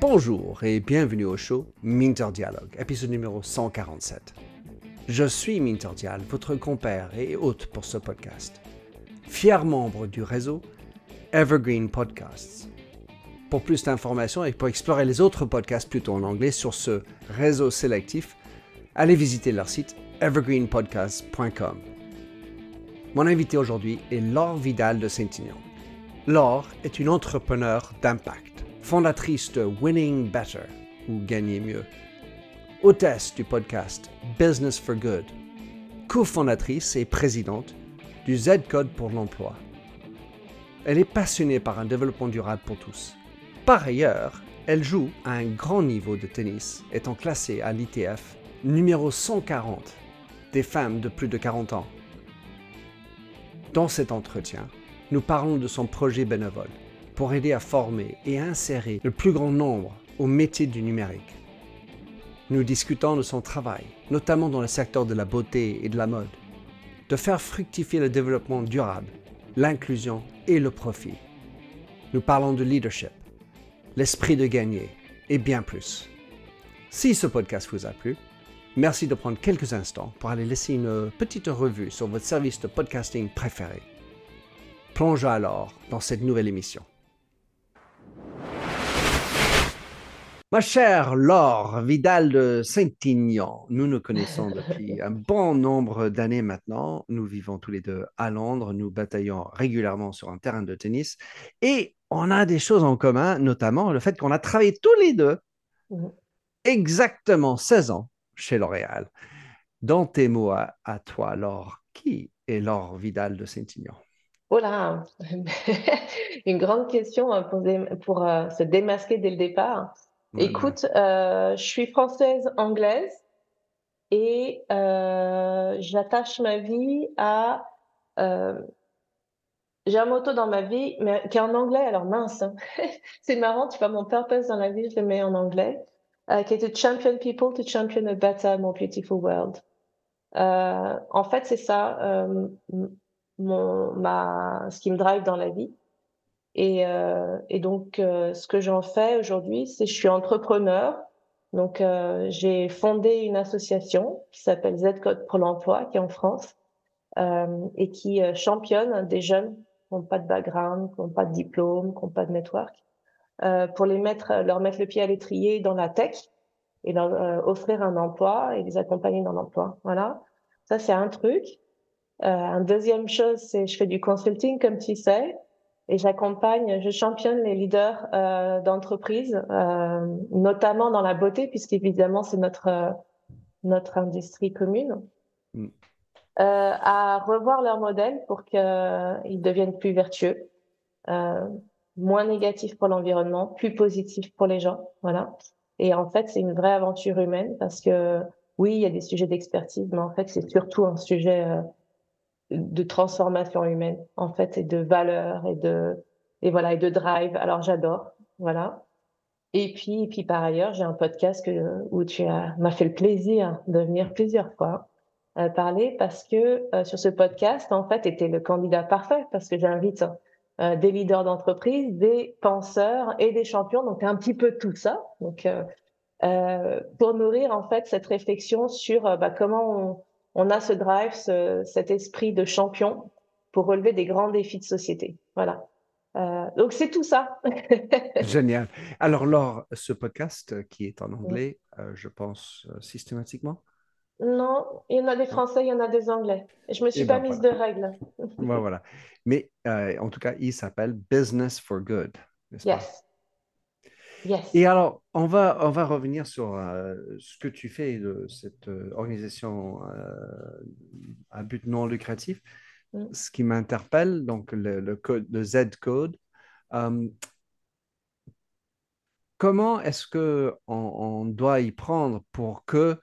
Bonjour et bienvenue au show Minter Dialogue, épisode numéro 147. Je suis Minter Dial, votre compère et hôte pour ce podcast. Fier membre du réseau Evergreen Podcasts. Pour plus d'informations et pour explorer les autres podcasts plutôt en anglais sur ce réseau sélectif, allez visiter leur site evergreenpodcasts.com. Mon invité aujourd'hui est Laure Vidal de Saint-Ignan. Laure est une entrepreneur d'impact, fondatrice de Winning Better ou Gagner mieux, hôtesse du podcast Business for Good, cofondatrice et présidente du Z-Code pour l'emploi. Elle est passionnée par un développement durable pour tous. Par ailleurs, elle joue à un grand niveau de tennis, étant classée à l'ITF numéro 140 des femmes de plus de 40 ans. Dans cet entretien, nous parlons de son projet bénévole pour aider à former et insérer le plus grand nombre au métier du numérique. Nous discutons de son travail, notamment dans le secteur de la beauté et de la mode, de faire fructifier le développement durable, l'inclusion et le profit. Nous parlons de leadership, l'esprit de gagner et bien plus. Si ce podcast vous a plu, Merci de prendre quelques instants pour aller laisser une petite revue sur votre service de podcasting préféré. Plongeons alors dans cette nouvelle émission. Ma chère Laure Vidal de Saint-Ignan, nous nous connaissons depuis un bon nombre d'années maintenant. Nous vivons tous les deux à Londres, nous bataillons régulièrement sur un terrain de tennis et on a des choses en commun, notamment le fait qu'on a travaillé tous les deux mmh. exactement 16 ans chez L'Oréal. Dans tes mots à, toi, Laure, qui est Laure Vidal de Saint-Ignan? Oh là, une grande question pour, pour euh, se démasquer dès le départ. Écoute, euh, je suis française-anglaise et euh, j'attache ma vie à... j'ai un motto dans ma vie, mais qui est en anglais, alors mince. Hein. C'est marrant, tu vois, mon purpose dans la vie, je le mets en anglais. Euh, qui était Champion People to Champion a Better, More Beautiful World. Euh, en fait, c'est ça, euh, mon, ma, ce qui me drive dans la vie. Et, euh, et donc, euh, ce que j'en fais aujourd'hui, c'est je suis entrepreneur. Donc, j'ai fondé une association qui s'appelle Z-Code pour l'emploi, qui est en France, et qui championne des jeunes qui n'ont pas de background, qui n'ont pas de diplôme, qui n'ont pas de network, euh, pour les mettre, leur mettre le pied à l'étrier dans la tech et leur euh, offrir un emploi et les accompagner dans l'emploi. Voilà, ça c'est un truc. Euh, un deuxième chose, c'est je fais du consulting comme tu sais et j'accompagne, je championne les leaders euh, d'entreprise, euh, notamment dans la beauté, puisqu'évidemment c'est notre notre industrie commune, mm. euh, à revoir leur modèle pour qu'ils deviennent plus vertueux, euh, moins négatif pour l'environnement, plus positif pour les gens. Voilà. Et en fait, c'est une vraie aventure humaine parce que oui, il y a des sujets d'expertise, mais en fait, c'est surtout un sujet euh, de transformation humaine, en fait, et de valeur et de et voilà et de drive. Alors j'adore, voilà. Et puis, et puis par ailleurs, j'ai un podcast que, où tu m'as fait le plaisir de venir plusieurs fois euh, parler parce que euh, sur ce podcast, en fait, était le candidat parfait parce que j'invite euh, des leaders d'entreprise, des penseurs et des champions. Donc un petit peu tout ça. Donc euh, euh, pour nourrir en fait cette réflexion sur bah, comment on, on, a ce drive, ce, cet esprit de champion pour relever des grands défis de société. Voilà. Euh, donc c'est tout ça. Génial. Alors Laure, ce podcast qui est en anglais, euh, je pense systématiquement, non, il y en a des Français, il y en a des Anglais. Je me suis eh pas ben, mise de règles. voilà. Mais euh, en tout cas, il s'appelle Business for Good. Yes. Yes. Et alors, on va, on va revenir sur euh, ce que tu fais de cette euh, organisation à but non lucratif. Mm. Ce qui m'interpelle, donc le, le, code, le Z-code, comment est-ce qu'on on doit y prendre pour que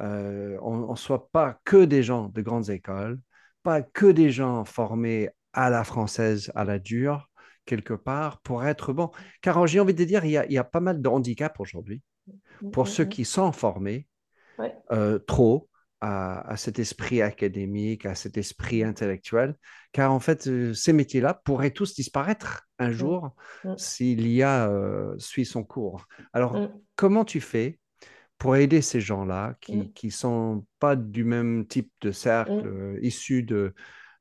euh, on ne soit pas que des gens de grandes écoles, pas que des gens formés à la française, à la dure, quelque part, pour être bon. Car j'ai envie de dire, il y a, pas mal de handicaps aujourd'hui. Pour ceux qui sont formés, euh, trop, à, cet esprit académique, à cet esprit intellectuel, car en fait, euh, ces métiers-là pourraient tous disparaître un jour si l'IA suit son cours. Alors, comment tu fais pour aider ces gens-là qui ne sont pas du même type de cercle, issus de,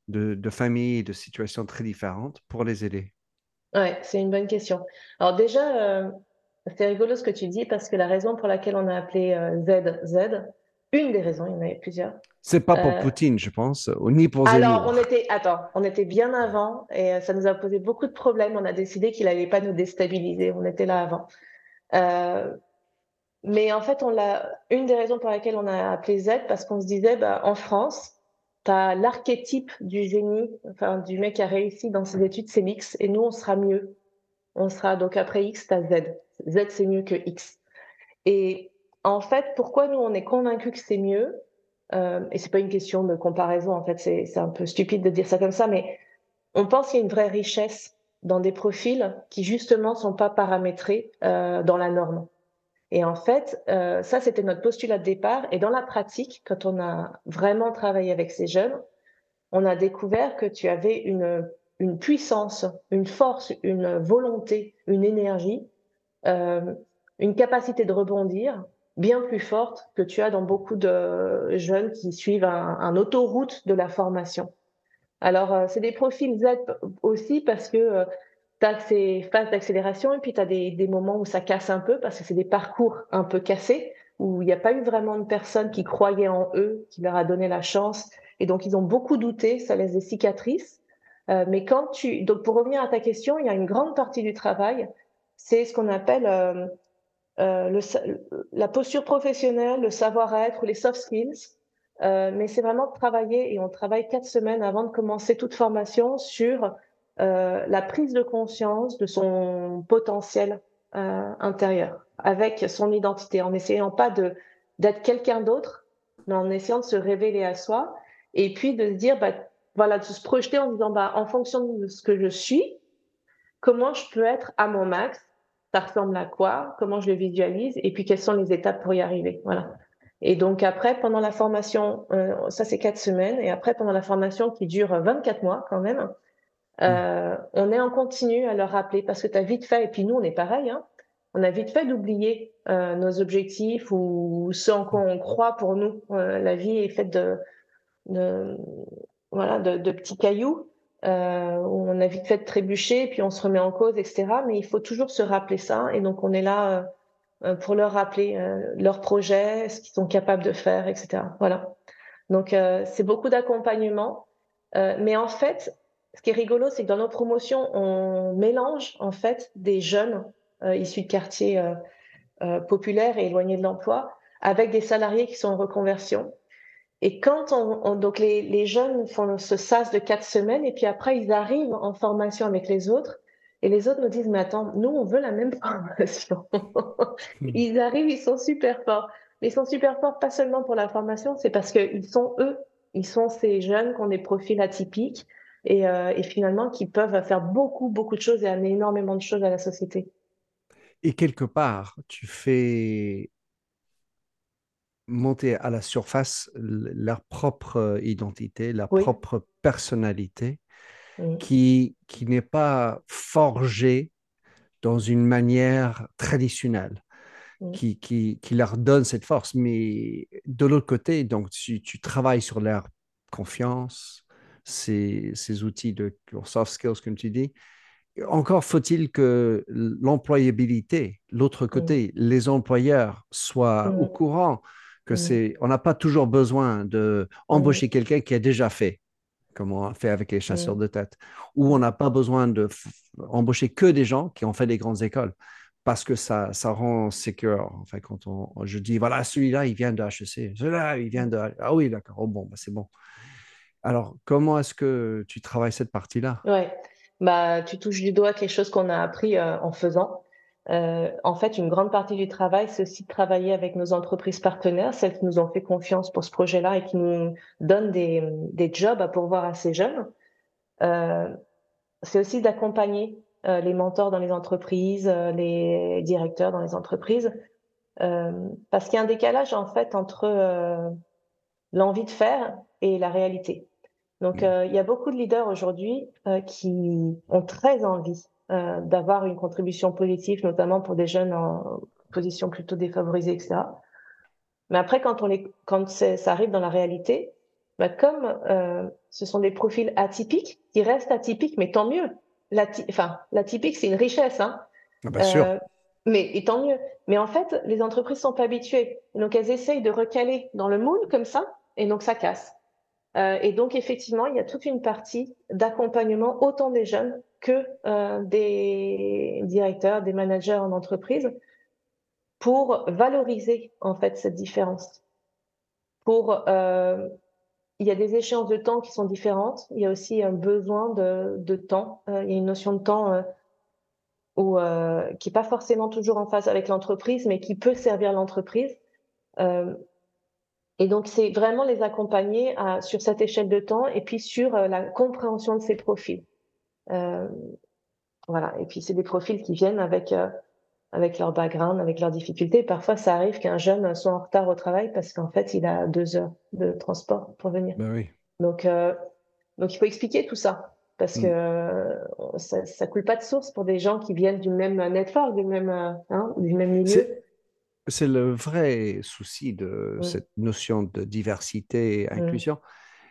de, de familles, de situations très différentes, pour les aider? Ouais, c'est une bonne question. Alors déjà, c'est rigolo ce que tu dis parce que la raison pour laquelle on a appelé Z Z, une des raisons, il y en avait plusieurs. C'est pas pour euh, Poutine, je pense, ni pour Zemmour. Alors, on était, attends, on était bien avant et euh, ça nous a posé beaucoup de problèmes. On a décidé qu'il n'allait pas nous déstabiliser. On était là avant. Euh, mais en fait, on l'a. Une des raisons pour laquelle on a appelé Z, parce qu'on se disait, bah, en France, tu as l'archétype du génie, enfin du mec qui a réussi dans ses études, c'est l'X, et nous, on sera mieux. On sera donc après X, tu as Z. Z, c'est mieux que X. Et en fait, pourquoi nous, on est convaincus que c'est mieux euh, Et c'est pas une question de comparaison, en fait, c'est un peu stupide de dire ça comme ça, mais on pense qu'il y a une vraie richesse dans des profils qui, justement, sont pas paramétrés euh, dans la norme. Et en fait, euh, ça, c'était notre postulat de départ. Et dans la pratique, quand on a vraiment travaillé avec ces jeunes, on a découvert que tu avais une, une puissance, une force, une volonté, une énergie, euh, une capacité de rebondir bien plus forte que tu as dans beaucoup de jeunes qui suivent un, autoroute de la formation. Alors, euh, c'est des profils Z aussi parce que ces phases d'accélération et puis tu as des, des, moments où ça casse un peu parce que c'est des parcours un peu cassés où il n'y a pas eu vraiment de personnes qui croyaient en eux, qui leur a donné la chance. Et donc, ils ont beaucoup douté, ça laisse des cicatrices. Euh, mais quand tu... Donc, pour revenir à ta question, il y a une grande partie du travail, c'est ce qu'on appelle euh, euh, le, la posture professionnelle, le savoir-être ou les soft skills. Mais c'est vraiment de travailler et on travaille quatre semaines avant de commencer toute formation sur euh, la prise de conscience de son potentiel euh, intérieur avec son identité, en essayant pas de d'être quelqu'un d'autre, mais en essayant de se révéler à soi et puis de se dire, bah, voilà, de se projeter en disant, bah, en fonction de ce que je suis, comment je peux être à mon max ça ressemble à quoi, comment je le visualise, et puis quelles sont les étapes pour y arriver. Voilà. Et donc après, pendant la formation, euh, ça c'est quatre semaines, et après pendant la formation qui dure 24 mois quand même, euh, on est en continu à leur rappeler parce que tu as vite fait, et puis nous on est pareil, hein, on a vite fait d'oublier euh, nos objectifs ou ce en quoi on croit pour nous. la vie est faite de, voilà, de, petits cailloux euh, où on a vite fait de trébucher, puis on se remet en cause, etc. Mais il faut toujours se rappeler ça. Et donc, on est là euh, pour leur rappeler euh, leurs projets, ce qu'ils sont capables de faire, etc. Voilà. Donc, euh, c'est beaucoup d'accompagnement. Euh, mais en fait, ce qui est rigolo, c'est que dans nos promotions, on mélange en fait des jeunes issus de quartiers populaires et éloignés de l'emploi avec des salariés qui sont en reconversion. Et quand on, donc les, les, jeunes font ce sas de quatre semaines et puis après ils arrivent en formation avec les autres et les autres nous disent mais attends nous on veut la même formation. Hmm. ils arrivent ils sont super forts mais ils sont super forts pas seulement pour la formation c'est parce qu'ils sont eux ils sont ces jeunes qui ont des profils atypiques et, euh, et finalement qui peuvent faire beaucoup beaucoup de choses et amener énormément de choses à la société. Et quelque part, tu fais monter à la surface leur propre euh, identité, leur propre personnalité, qui, qui n'est pas forgée dans une manière traditionnelle, qui, qui, qui, leur donne cette force. Mais de l'autre côté, donc, tu, tu, travailles sur leur confiance, ces, ces outils de soft skills, comme tu dis. Encore faut-il que l'employabilité, l'autre côté, les employeurs soient au courant que mm. c'est, on n'a pas toujours besoin de embaucher quelqu'un qui a déjà fait, comme on a fait avec les chasseurs de tête, ou on n'a pas besoin de embaucher que des gens qui ont fait des grandes écoles, parce que ça, ça rend sécure. Enfin, quand on, je dis, voilà, celui-là, il vient de HEC, celui-là, il vient de... Ah oui, d'accord, oh, bon, bah, c'est bon. Alors, comment est-ce que tu travailles cette partie-là? Ouais, bah, tu touches du doigt quelque chose qu'on a appris euh, en faisant. Euh, en fait, une grande partie du travail, c'est aussi de travailler avec nos entreprises partenaires, celles qui nous ont fait confiance pour ce projet-là et qui nous donnent des, des jobs à pourvoir à ces jeunes. Euh, c'est aussi d'accompagner les mentors dans les entreprises, les directeurs dans les entreprises, parce qu'il y a un décalage en fait entre l'envie de faire et la réalité. Donc, Mm. euh, il y a beaucoup de leaders aujourd'hui euh, qui ont très envie euh, d'avoir une contribution positive, notamment pour des jeunes en position plutôt défavorisée, etc. Mais après, quand, on les, quand ça arrive dans la réalité, bah, comme ce sont des profils atypiques, qui restent atypiques, mais tant mieux. Enfin, l'atypique, c'est une richesse, hein. Ah, bien sûr. Mais et tant mieux. Mais en fait, les entreprises sont pas habituées. Donc elles essayent de recaler dans le moule comme ça, et donc ça casse. Euh, et donc effectivement, il y a toute une partie d'accompagnement autant des jeunes que euh, des directeurs, des managers en entreprise, pour valoriser en fait cette différence. Euh, il y a des échéances de temps qui sont différentes. Il y a aussi un besoin de, temps. Il y a une notion de temps qui n'est pas forcément toujours en phase avec l'entreprise, mais qui peut servir l'entreprise. Euh, et donc, c'est vraiment les accompagner à, sur cette échelle de temps et puis sur euh, la compréhension de ces profils. Euh, voilà. Et puis, c'est des profils qui viennent avec, euh, avec leur background, avec leurs difficultés. Parfois, ça arrive qu'un jeune soit en retard au travail parce qu'en fait, il a deux heures de transport pour venir. Ben oui. Donc, euh, donc il faut expliquer tout ça parce Mm. que euh, ça, ça coule pas de source pour des gens qui viennent du même network, du même, euh, hein, du même milieu. C'est- le vrai souci de Mm. cette notion de diversité et inclusion,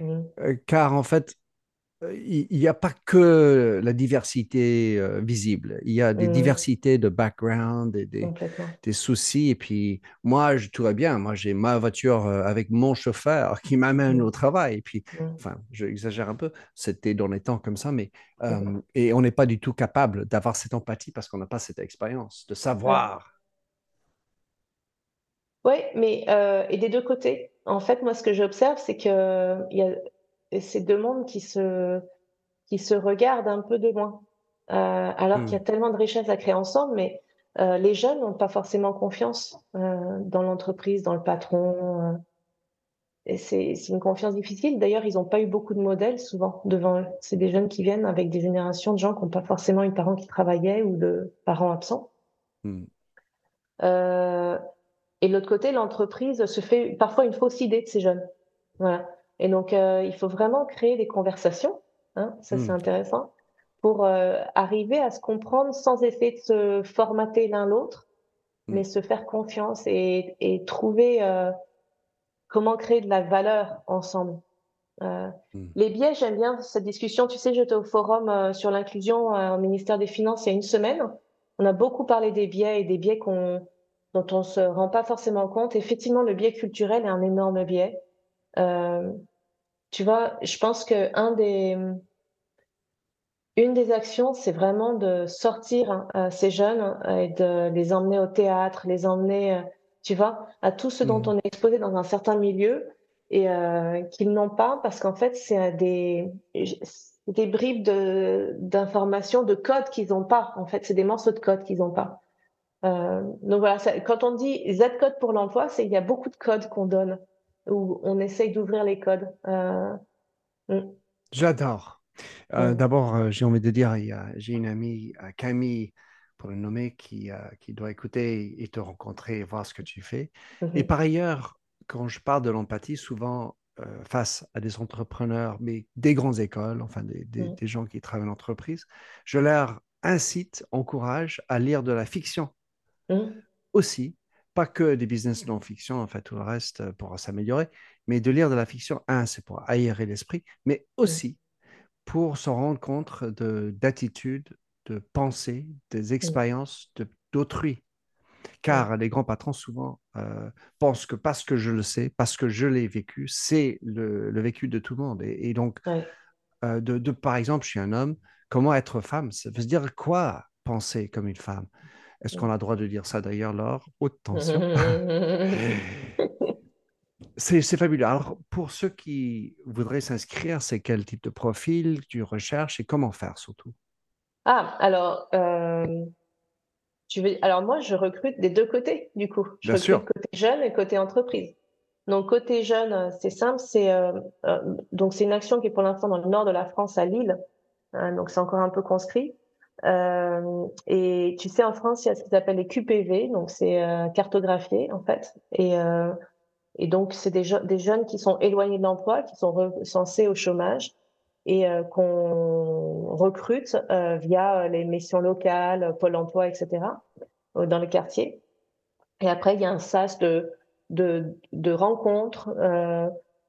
Mm. Euh, car en fait, euh, il n'y a pas que la diversité euh, visible, il y a des diversités de background et des, soucis. Et puis, moi, je, tout va bien. Moi, j'ai ma voiture avec mon chauffeur qui m'amène au travail. Et puis, enfin, j'exagère un peu, c'était dans les temps comme ça, mais euh, et on n'est pas du tout capable d'avoir cette empathie parce qu'on n'a pas cette expérience, de savoir. Oui, mais euh, et des deux côtés. En fait, moi, ce que j'observe, c'est que il y a ces deux mondes qui se qui se regardent un peu de loin, euh, alors Mm. qu'il y a tellement de richesses à créer ensemble, mais euh, les jeunes n'ont pas forcément confiance dans l'entreprise, dans le patron. et c'est c'est une confiance difficile. D'ailleurs, ils n'ont pas eu beaucoup de modèles souvent devant eux. C'est des jeunes qui viennent avec des générations de gens qui n'ont pas forcément eu de parents qui travaillaient ou de parents absents. Mm. Euh, et de l'autre côté, l'entreprise se fait parfois une fausse idée de ces jeunes. Voilà. Et donc, euh, il faut vraiment créer des conversations, hein, ça c'est Mm. intéressant, pour euh, arriver à se comprendre sans essayer de se formater l'un l'autre, Mm. mais se faire confiance et, et trouver euh, comment créer de la valeur ensemble. Euh, Mm. Les biais, j'aime bien cette discussion. Tu sais, j'étais au forum sur l'inclusion au ministère des Finances il y a une semaine. On a beaucoup parlé des biais et des biais qu'on dont on se rend pas forcément compte. Effectivement, le biais culturel est un énorme biais. Euh, tu vois, je pense que un des, une des actions, c'est vraiment de sortir euh, ces jeunes et de les emmener au théâtre, les emmener, euh, tu vois, à tout ce dont Mhm. on est exposé dans un certain milieu et euh, qu'ils n'ont pas parce qu'en fait, c'est des, des bribes de, d'informations, de codes qu'ils n'ont pas. En fait, c'est des morceaux de code qu'ils n'ont pas. Euh, donc voilà, ça, quand on dit Z-code pour l'emploi, c'est il y a beaucoup de codes qu'on donne où on essaye d'ouvrir les codes. Euh, mm, J'adore. Euh, mm, D'abord, j'ai envie de dire, j'ai une amie, Camille, pour le nommer, qui, qui doit écouter et te rencontrer et voir ce que tu fais. Et mhm, par ailleurs, quand je parle de l'empathie, souvent face à des entrepreneurs, mais des grandes écoles, enfin des, des- mm, des gens qui travaillent en entreprise, je leur incite, encourage à lire de la fiction mm, aussi, pas que des business non-fiction, en fait, tout le reste euh, pour s'améliorer, mais de lire de la fiction, un, c'est pour aérer l'esprit, mais mm, aussi pour se rendre compte de d'attitudes, de pensées, des mm, expériences d'autrui. Car les grands patrons souvent euh, pensent que parce que je le sais, parce que je l'ai vécu, c'est le, le vécu de tout le monde. Et, et donc, euh, de, de- par exemple, je suis un homme, comment être femme? Ça veut dire quoi penser comme une femme? Est-ce qu'on a le droit de dire ça d'ailleurs, Laure? Haute tension. C'est fabuleux. Alors, pour ceux qui voudraient s'inscrire, c'est quel type de profil tu recherches et comment faire surtout? Ah, alors, euh, tu veux, alors moi, je recrute des deux côtés, du coup. Je Bien recrute sûr. côté jeune et côté entreprise. Donc, côté jeune, c'est simple, c'est euh, euh, donc c'est une action qui est pour l'instant dans le nord de la France, à Lille. Euh, donc, c'est encore un peu conscrit. Euh, et tu sais, en France, il y a ce qu'ils appellent les QPV, donc c'est euh, cartographié, en fait. Et euh, Et donc, c'est des, jeunes qui sont éloignés de l'emploi, qui sont recensés au chômage et euh, qu'on recrute via les missions locales, Pôle emploi, etc., dans les quartiers. Et après, il y a un sas de, de, de rencontres.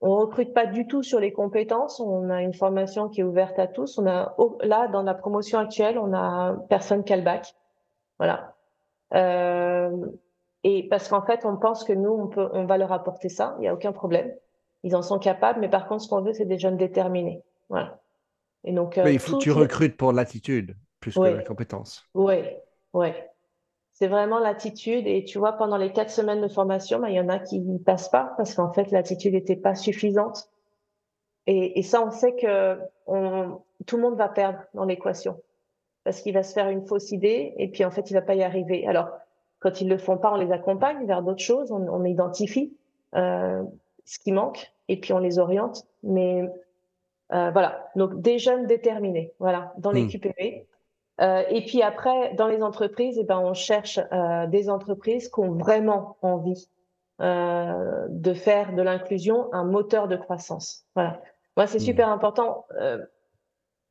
On recrute pas du tout sur les compétences. On a une formation qui est ouverte à tous. On a là dans la promotion actuelle, on a personne bac. Voilà. Euh, et parce qu'en fait, on pense que nous, on peut, on va leur apporter ça. Il n'y a aucun problème. Ils en sont capables. Mais par contre, ce qu'on veut, c'est des jeunes déterminés. Voilà. Et donc. Euh, mais il faut que tu recrutes pour l'attitude plus que la compétence. Oui, oui. C'est vraiment l'attitude. Et tu vois, pendant les quatre semaines de formation, bah, il y en a qui ne passent pas parce qu'en fait, l'attitude n'était pas suffisante. Et, et, ça, on sait que on, tout le monde va perdre dans l'équation parce qu'il va se faire une fausse idée et puis en fait, il va pas y arriver. Alors, quand ils le font pas, on les accompagne vers d'autres choses, on, on identifie euh, ce qui manque et puis on les oriente. Mais euh, voilà, donc des jeunes déterminés, voilà, dans les hmm. QPV. Euh, et puis après, dans les entreprises, eh ben, on cherche euh, des entreprises qui ont vraiment envie euh, de faire de l'inclusion un moteur de croissance. Voilà. Moi, c'est mmh. super important. Euh,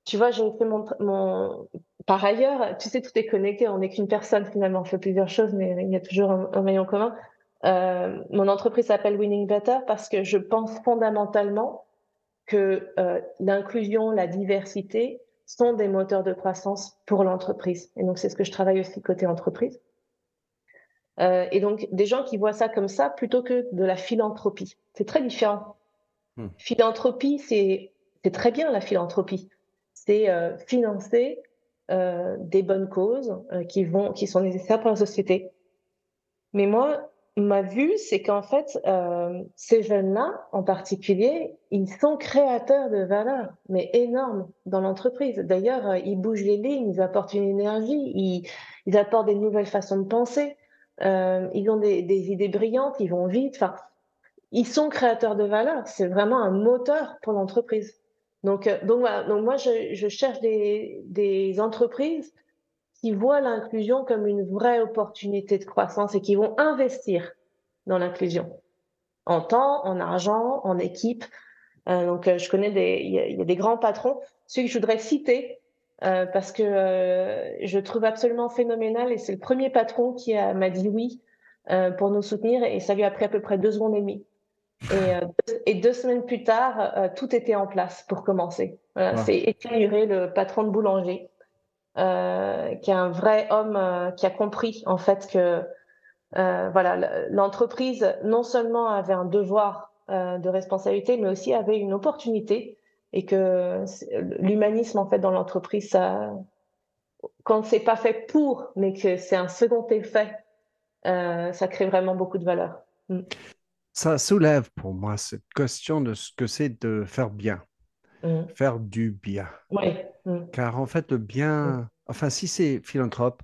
tu vois, j'ai fait mon, mon, Par ailleurs, tu sais, tout est connecté. On n'est qu'une personne finalement. On fait plusieurs choses, mais il y a toujours un, un maillon commun. Euh, mon entreprise s'appelle Winning Better parce que je pense fondamentalement que l'inclusion, la diversité, sont des moteurs de croissance pour l'entreprise. Et donc, c'est ce que je travaille aussi côté entreprise. Euh, et donc, des gens qui voient ça comme ça plutôt que de la philanthropie. C'est très différent. Hmm. Philanthropie, c'est très bien la philanthropie. C'est euh, financer euh, des bonnes causes euh, qui, vont, qui sont nécessaires pour la société. Mais moi, ma vue, c'est qu'en fait, euh, ces jeunes-là, en particulier, ils sont créateurs de valeur, mais énormes dans l'entreprise. D'ailleurs, euh, ils bougent les lignes, ils apportent une énergie, ils, apportent des nouvelles façons de penser, euh, ils ont des, des, idées brillantes, ils vont vite. Enfin, ils sont créateurs de valeur. C'est vraiment un moteur pour l'entreprise. Donc, euh, donc voilà. Donc moi, je, je cherche des, des entreprises qui voient l'inclusion comme une vraie opportunité de croissance et qui vont investir dans l'inclusion en temps, en argent, en équipe. Euh, donc, euh, je connais des, il y, a des grands patrons. Celui que je voudrais citer euh, parce que euh, je trouve absolument phénoménal et c'est le premier patron qui m'a dit oui pour nous soutenir et ça lui a pris à peu près deux secondes et demie. Et, et deux semaines plus tard, tout était en place pour commencer. Voilà, C'est Étienne le patron de boulanger. Euh, qui est un vrai homme euh, qui a compris en fait que euh, voilà l'entreprise non seulement avait un devoir de responsabilité, mais aussi avait une opportunité et que l'humanisme en fait dans l'entreprise, ça, quand c'est pas fait pour, mais que c'est un second effet, ça crée vraiment beaucoup de valeur. Mm. Ça soulève pour moi cette question de ce que c'est de faire bien. Mm. faire du bien. Mm. Car en fait, le bien, mm. enfin, si c'est philanthrope,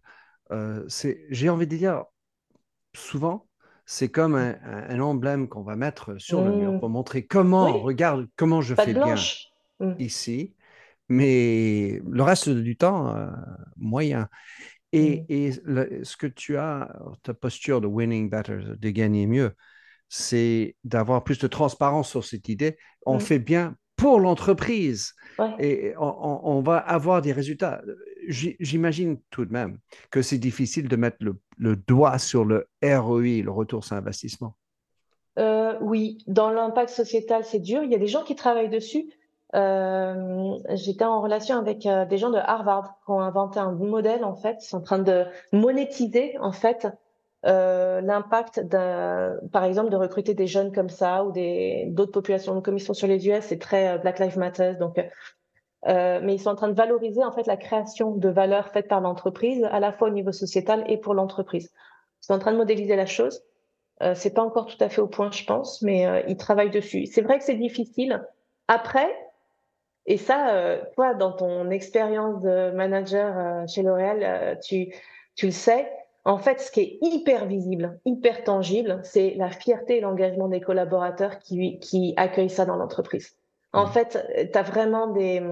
euh, c'est, j'ai envie de dire, souvent, c'est comme un, emblème qu'on va mettre sur le mur pour montrer comment, regarde comment je fais bien ici, mais le reste du temps, euh, moyen. Et, et ce que tu as, ta posture de winning better, de gagner mieux, c'est d'avoir plus de transparence sur cette idée. On fait bien pour l'entreprise. Et on, va avoir des résultats. J'imagine tout de même que c'est difficile de mettre le, doigt sur le ROI, le retour sur investissement. Euh, oui, dans l'impact sociétal, c'est dur. Il y a des gens qui travaillent dessus. Euh, j'étais en relation avec euh, des gens de Harvard qui ont inventé un modèle en fait. Sont en train de monétiser en fait euh, l'impact par exemple, de recruter des jeunes comme ça ou des d'autres populations. Comme ils sont sur les US, c'est très euh, Black Lives Matter. Donc, euh, mais ils sont en train de valoriser en fait la création de valeur faite par l'entreprise, à la fois au niveau sociétal et pour l'entreprise. Ils sont en train de modéliser la chose. Euh, c'est pas encore tout à fait au point, je pense, mais euh, ils travaillent dessus. C'est vrai que c'est difficile. Après, et ça, toi, dans ton expérience de manager chez L'Oréal, tu, tu le sais, en fait, ce qui est hyper visible, hyper tangible, c'est la fierté et l'engagement des collaborateurs qui, qui accueillent ça dans l'entreprise. En mmh. fait, tu as vraiment des...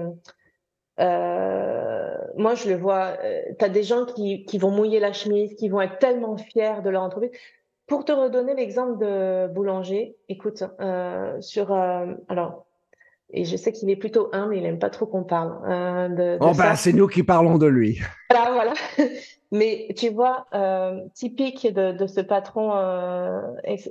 Euh, moi, je le vois, euh, tu as des gens qui, qui vont mouiller la chemise, qui vont être tellement fiers de leur entreprise. pour te redonner l'exemple de Boulanger, écoute, euh, sur euh, alors et je sais qu'il est plutôt humble, il aime pas trop qu'on parle. Euh, de, oh ben, c'est nous qui parlons de lui. Voilà, voilà. Mais tu vois, euh, typique de, de, ce patron euh,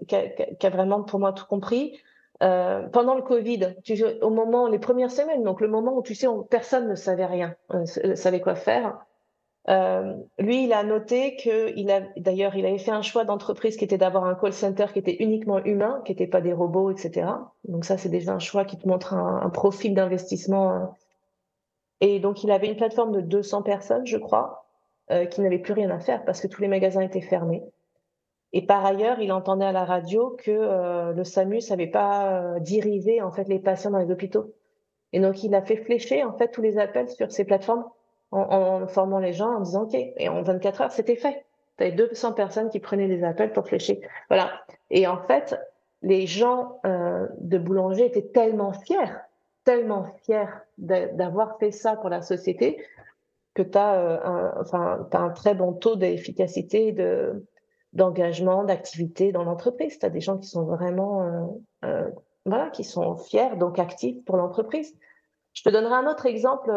qui, a, qui, a, vraiment pour moi tout compris. Euh, pendant le Covid, tu, au moment, les premières semaines, donc le moment où tu sais, personne ne savait rien, ne savait quoi faire. Euh, lui, il a noté que, il a, d'ailleurs, il avait fait un choix d'entreprise qui était d'avoir un call center qui était uniquement humain, qui n'était pas des robots, etc. Donc ça, c'est déjà un choix qui te montre un, un profil d'investissement. Euh. Et donc, il avait une plateforme de 200 personnes, je crois, euh, qui n'avaient plus rien à faire parce que tous les magasins étaient fermés. Et par ailleurs, il entendait à la radio que euh, le SAMU savait pas euh, diriger en fait les patients dans les hôpitaux. Et donc, il a fait flécher en fait tous les appels sur ces plateformes en, en formant les gens en disant OK. Et en 24 heures, c'était fait. Tu avais 200 personnes qui prenaient les appels pour flécher. Voilà. Et en fait, les gens euh, de Boulanger étaient tellement fiers, tellement fiers d'avoir fait ça pour la société que tu as, euh, un, as un très bon taux d'efficacité de, d'engagement, d'activité dans l'entreprise. Tu as des gens qui sont vraiment euh, euh, voilà, qui sont fiers, donc actifs pour l'entreprise. Je te donnerai un autre exemple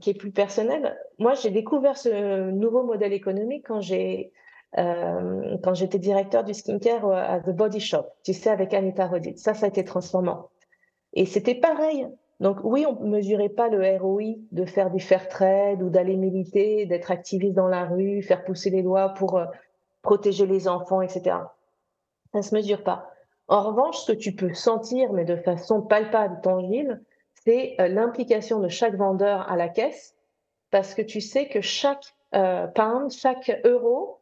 qui est plus personnel. Moi, j'ai découvert ce nouveau modèle économique quand j'ai quand j'étais directeur du skincare à The Body Shop, tu sais, avec Anita Rodit. Ça, ça a été transformant. Et c'était pareil. Donc oui, on ne mesurait pas le ROI de faire du fair trade ou d'aller militer, d'être activiste dans la rue, faire pousser les lois pour euh, protéger les enfants, etc. Ça ne se mesure pas. En revanche, ce que tu peux sentir, mais de façon palpable, tangible, c'est euh, l'implication de chaque vendeur à la caisse, parce que tu sais que chaque euh, pound, chaque euro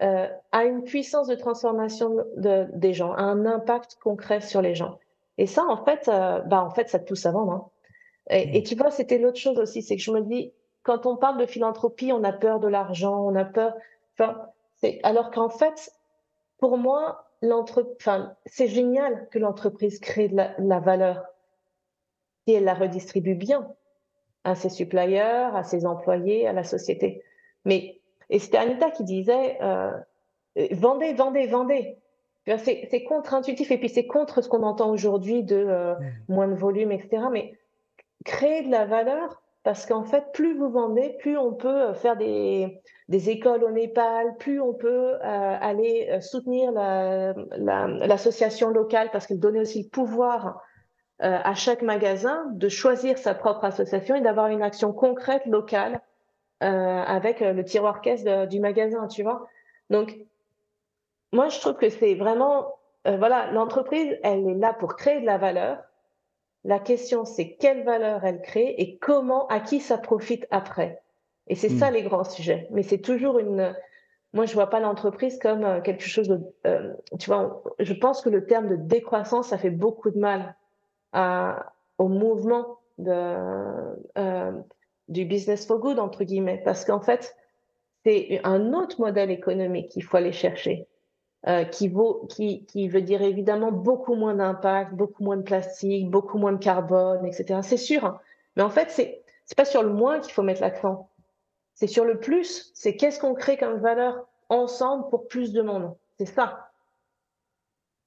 a une puissance de transformation de, des gens, a un impact concret sur les gens. Et ça, en fait, euh, bah, en fait, ça te pousse à vendre. Hein. Et, et, mmh. tu vois, c'était l'autre chose aussi, c'est que je me dis, quand on parle de philanthropie, on a peur de l'argent, on a peur. Enfin, alors qu'en fait, pour moi, enfin, c'est génial que l'entreprise crée de la, la valeur et elle la redistribue bien à ses suppliers, à ses employés, à la société. Mais et c'était Anita qui disait euh, vendez, vendez, vendez. C'est contre-intuitif et puis c'est contre ce qu'on entend aujourd'hui de euh, mmh. moins de volume, etc. Mais créer de la valeur, parce qu'en fait, plus vous vendez, plus on peut faire des, des écoles au Népal, plus on peut euh, aller euh, soutenir l'association la, la, locale, parce qu'elle donnait aussi le pouvoir euh, à chaque magasin de choisir sa propre association et d'avoir une action concrète locale euh, avec le tiroir caisse de, du magasin, tu vois. Donc, moi, je trouve que c'est vraiment, euh, voilà, l'entreprise, elle est là pour créer de la valeur. La question, c'est quelle valeur elle crée et comment, à qui ça profite après. Et c'est mmh. ça les grands sujets. Mais c'est toujours une, moi, je vois pas l'entreprise comme quelque chose de, euh, tu vois, je pense que le terme de décroissance, ça fait beaucoup de mal à, au mouvement de, euh, du business for good, entre guillemets, parce qu'en fait, c'est un autre modèle économique qu'il faut aller chercher, euh, qui, vaut, qui, qui veut dire évidemment beaucoup moins d'impact, beaucoup moins de plastique, beaucoup moins de carbone, etc. C'est sûr, hein. mais en fait, c'est c'est pas sur le moins qu'il faut mettre l'accent, c'est sur le plus, c'est qu'est-ce qu'on crée comme valeur ensemble pour plus de monde. C'est ça.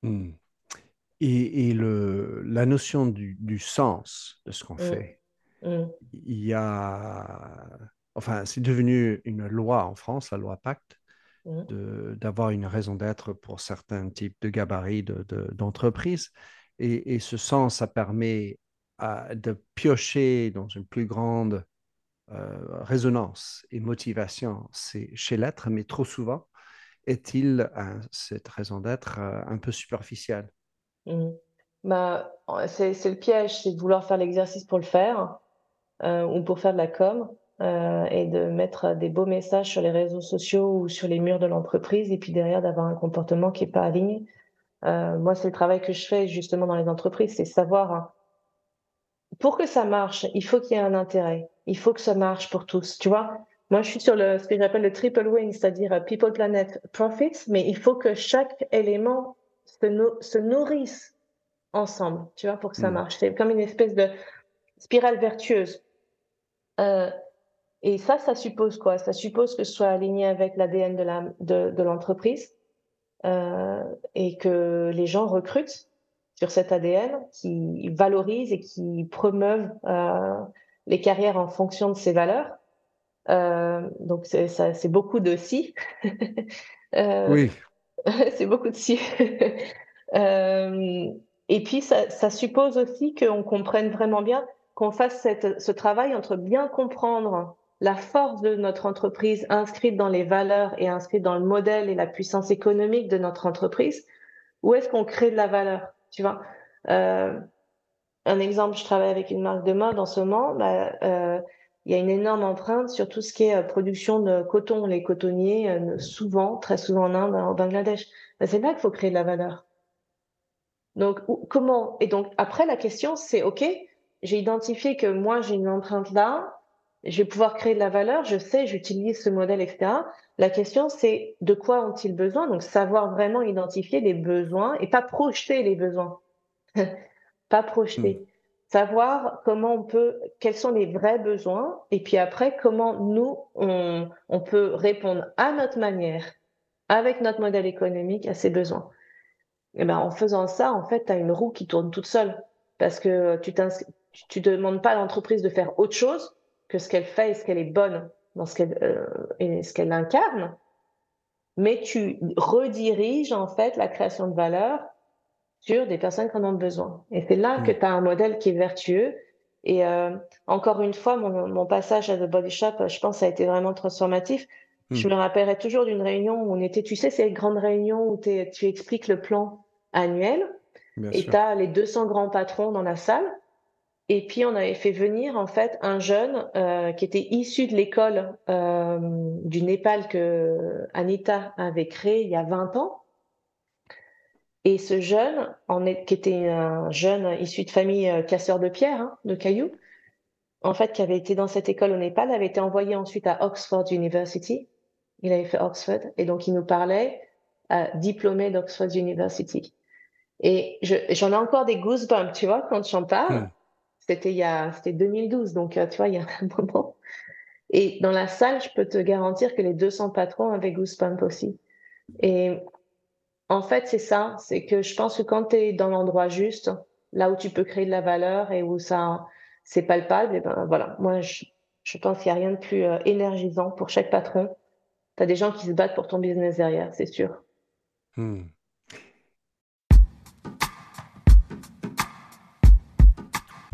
Hmm. Et, et le, la notion du, du, sens de ce qu'on mmh. fait, mmh. il y a. Enfin, c'est devenu une loi en France, la loi Pacte, mmh. d'avoir une raison d'être pour certains types de gabarits d'entreprises. De, et, et, ce sens, ça permet à, de piocher dans une plus grande euh, résonance et motivation chez l'être, mais trop souvent, est-il cette raison d'être euh, un peu superficielle? Mmh. Bah, c'est le piège, c'est de vouloir faire l'exercice pour le faire euh, ou pour faire de la com euh, et de mettre des beaux messages sur les réseaux sociaux ou sur les murs de l'entreprise et puis derrière d'avoir un comportement qui est pas aligné. Euh, moi, c'est le travail que je fais justement dans les entreprises, c'est savoir hein, pour que ça marche, il faut qu'il y ait un intérêt, il faut que ça marche pour tous. Tu vois, moi, je suis sur le, ce que j'appelle le triple win, c'est-à-dire people, planet, profits, mais il faut que chaque élément se, no se, nourrissent ensemble, tu vois, pour que ça mmh. marche. C'est comme une espèce de spirale vertueuse. Euh, et ça, ça suppose quoi? Ça suppose que ce soit aligné avec l'ADN de l'entreprise, et que les gens recrutent sur cet ADN, qui valorisent et qui promeuvent les carrières en fonction de ces valeurs. donc c'est beaucoup de si. oui. c'est beaucoup de si. et puis ça, ça suppose aussi qu'on comprenne vraiment bien qu'on fasse ce travail entre bien comprendre la force de notre entreprise inscrite dans les valeurs et inscrite dans le modèle et la puissance économique de notre entreprise, où est-ce qu'on crée de la valeur Tu vois, euh, un exemple, je travaille avec une marque de mode en ce moment. Bah, euh, il y a une énorme empreinte sur tout ce qui est euh, production de coton. Les cotonniers, souvent, très souvent en Inde, en Bangladesh. Bah, c'est là qu'il faut créer de la valeur. Donc, comment? Et donc, après, la question, c'est OK, j'ai identifié que moi, j'ai une empreinte là, je vais pouvoir créer de la valeur, je sais, j'utilise ce modèle, etc. La question, c'est de quoi ont-ils besoin? Donc, savoir vraiment identifier les besoins et pas projeter les besoins. pas projeter. Hmm. Savoir comment on peut, quels sont les vrais besoins et puis après, comment nous, on, on peut répondre à notre manière, avec notre modèle économique, à ces besoins. Et ben, en faisant ça, en fait, tu as une roue qui tourne toute seule parce que tu tu demandes pas à l'entreprise de faire autre chose que ce qu'elle fait et ce qu'elle est bonne dans ce qu'elle euh, et ce qu'elle incarne, mais tu rediriges en fait la création de valeur sur des personnes qui en ont besoin. Et c'est là que mm. tu as un modèle qui est vertueux. Et euh, encore une fois, mon, mon, passage à The Body Shop, je pense, ça a été vraiment transformatif. Mm. Je me rappellerai toujours d'une réunion où on était, tu sais, ces grandes réunions où tu expliques le plan annuel et tu as les 200 grands patrons dans la salle. Et puis, on avait fait venir, en fait, un jeune euh, qui était issu de l'école euh, du Népal que Anita avait créé il y a 20 ans. Et ce jeune, qui était un jeune issu de famille euh, casseur de pierres, hein, de cailloux, en fait, qui avait été dans cette école au Népal, avait été envoyé ensuite à Oxford University. Il avait fait Oxford. Et donc, il nous parlait diplômé d'Oxford University. Et j'en ai encore des goosebumps, tu vois, quand j'en parle. Hmm. C'était il y a, c'était 2012, donc euh, tu vois, il y a un moment. Et dans la salle, je peux te garantir que les 200 patrons avaient Goosebump aussi. Et en fait, c'est ça, c'est que je pense que quand tu es dans l'endroit juste, là où tu peux créer de la valeur et où ça, c'est palpable, et ben voilà, moi, je, je pense qu'il n'y a rien de plus euh, énergisant pour chaque patron. Tu as des gens qui se battent pour ton business derrière, c'est sûr. Hmm.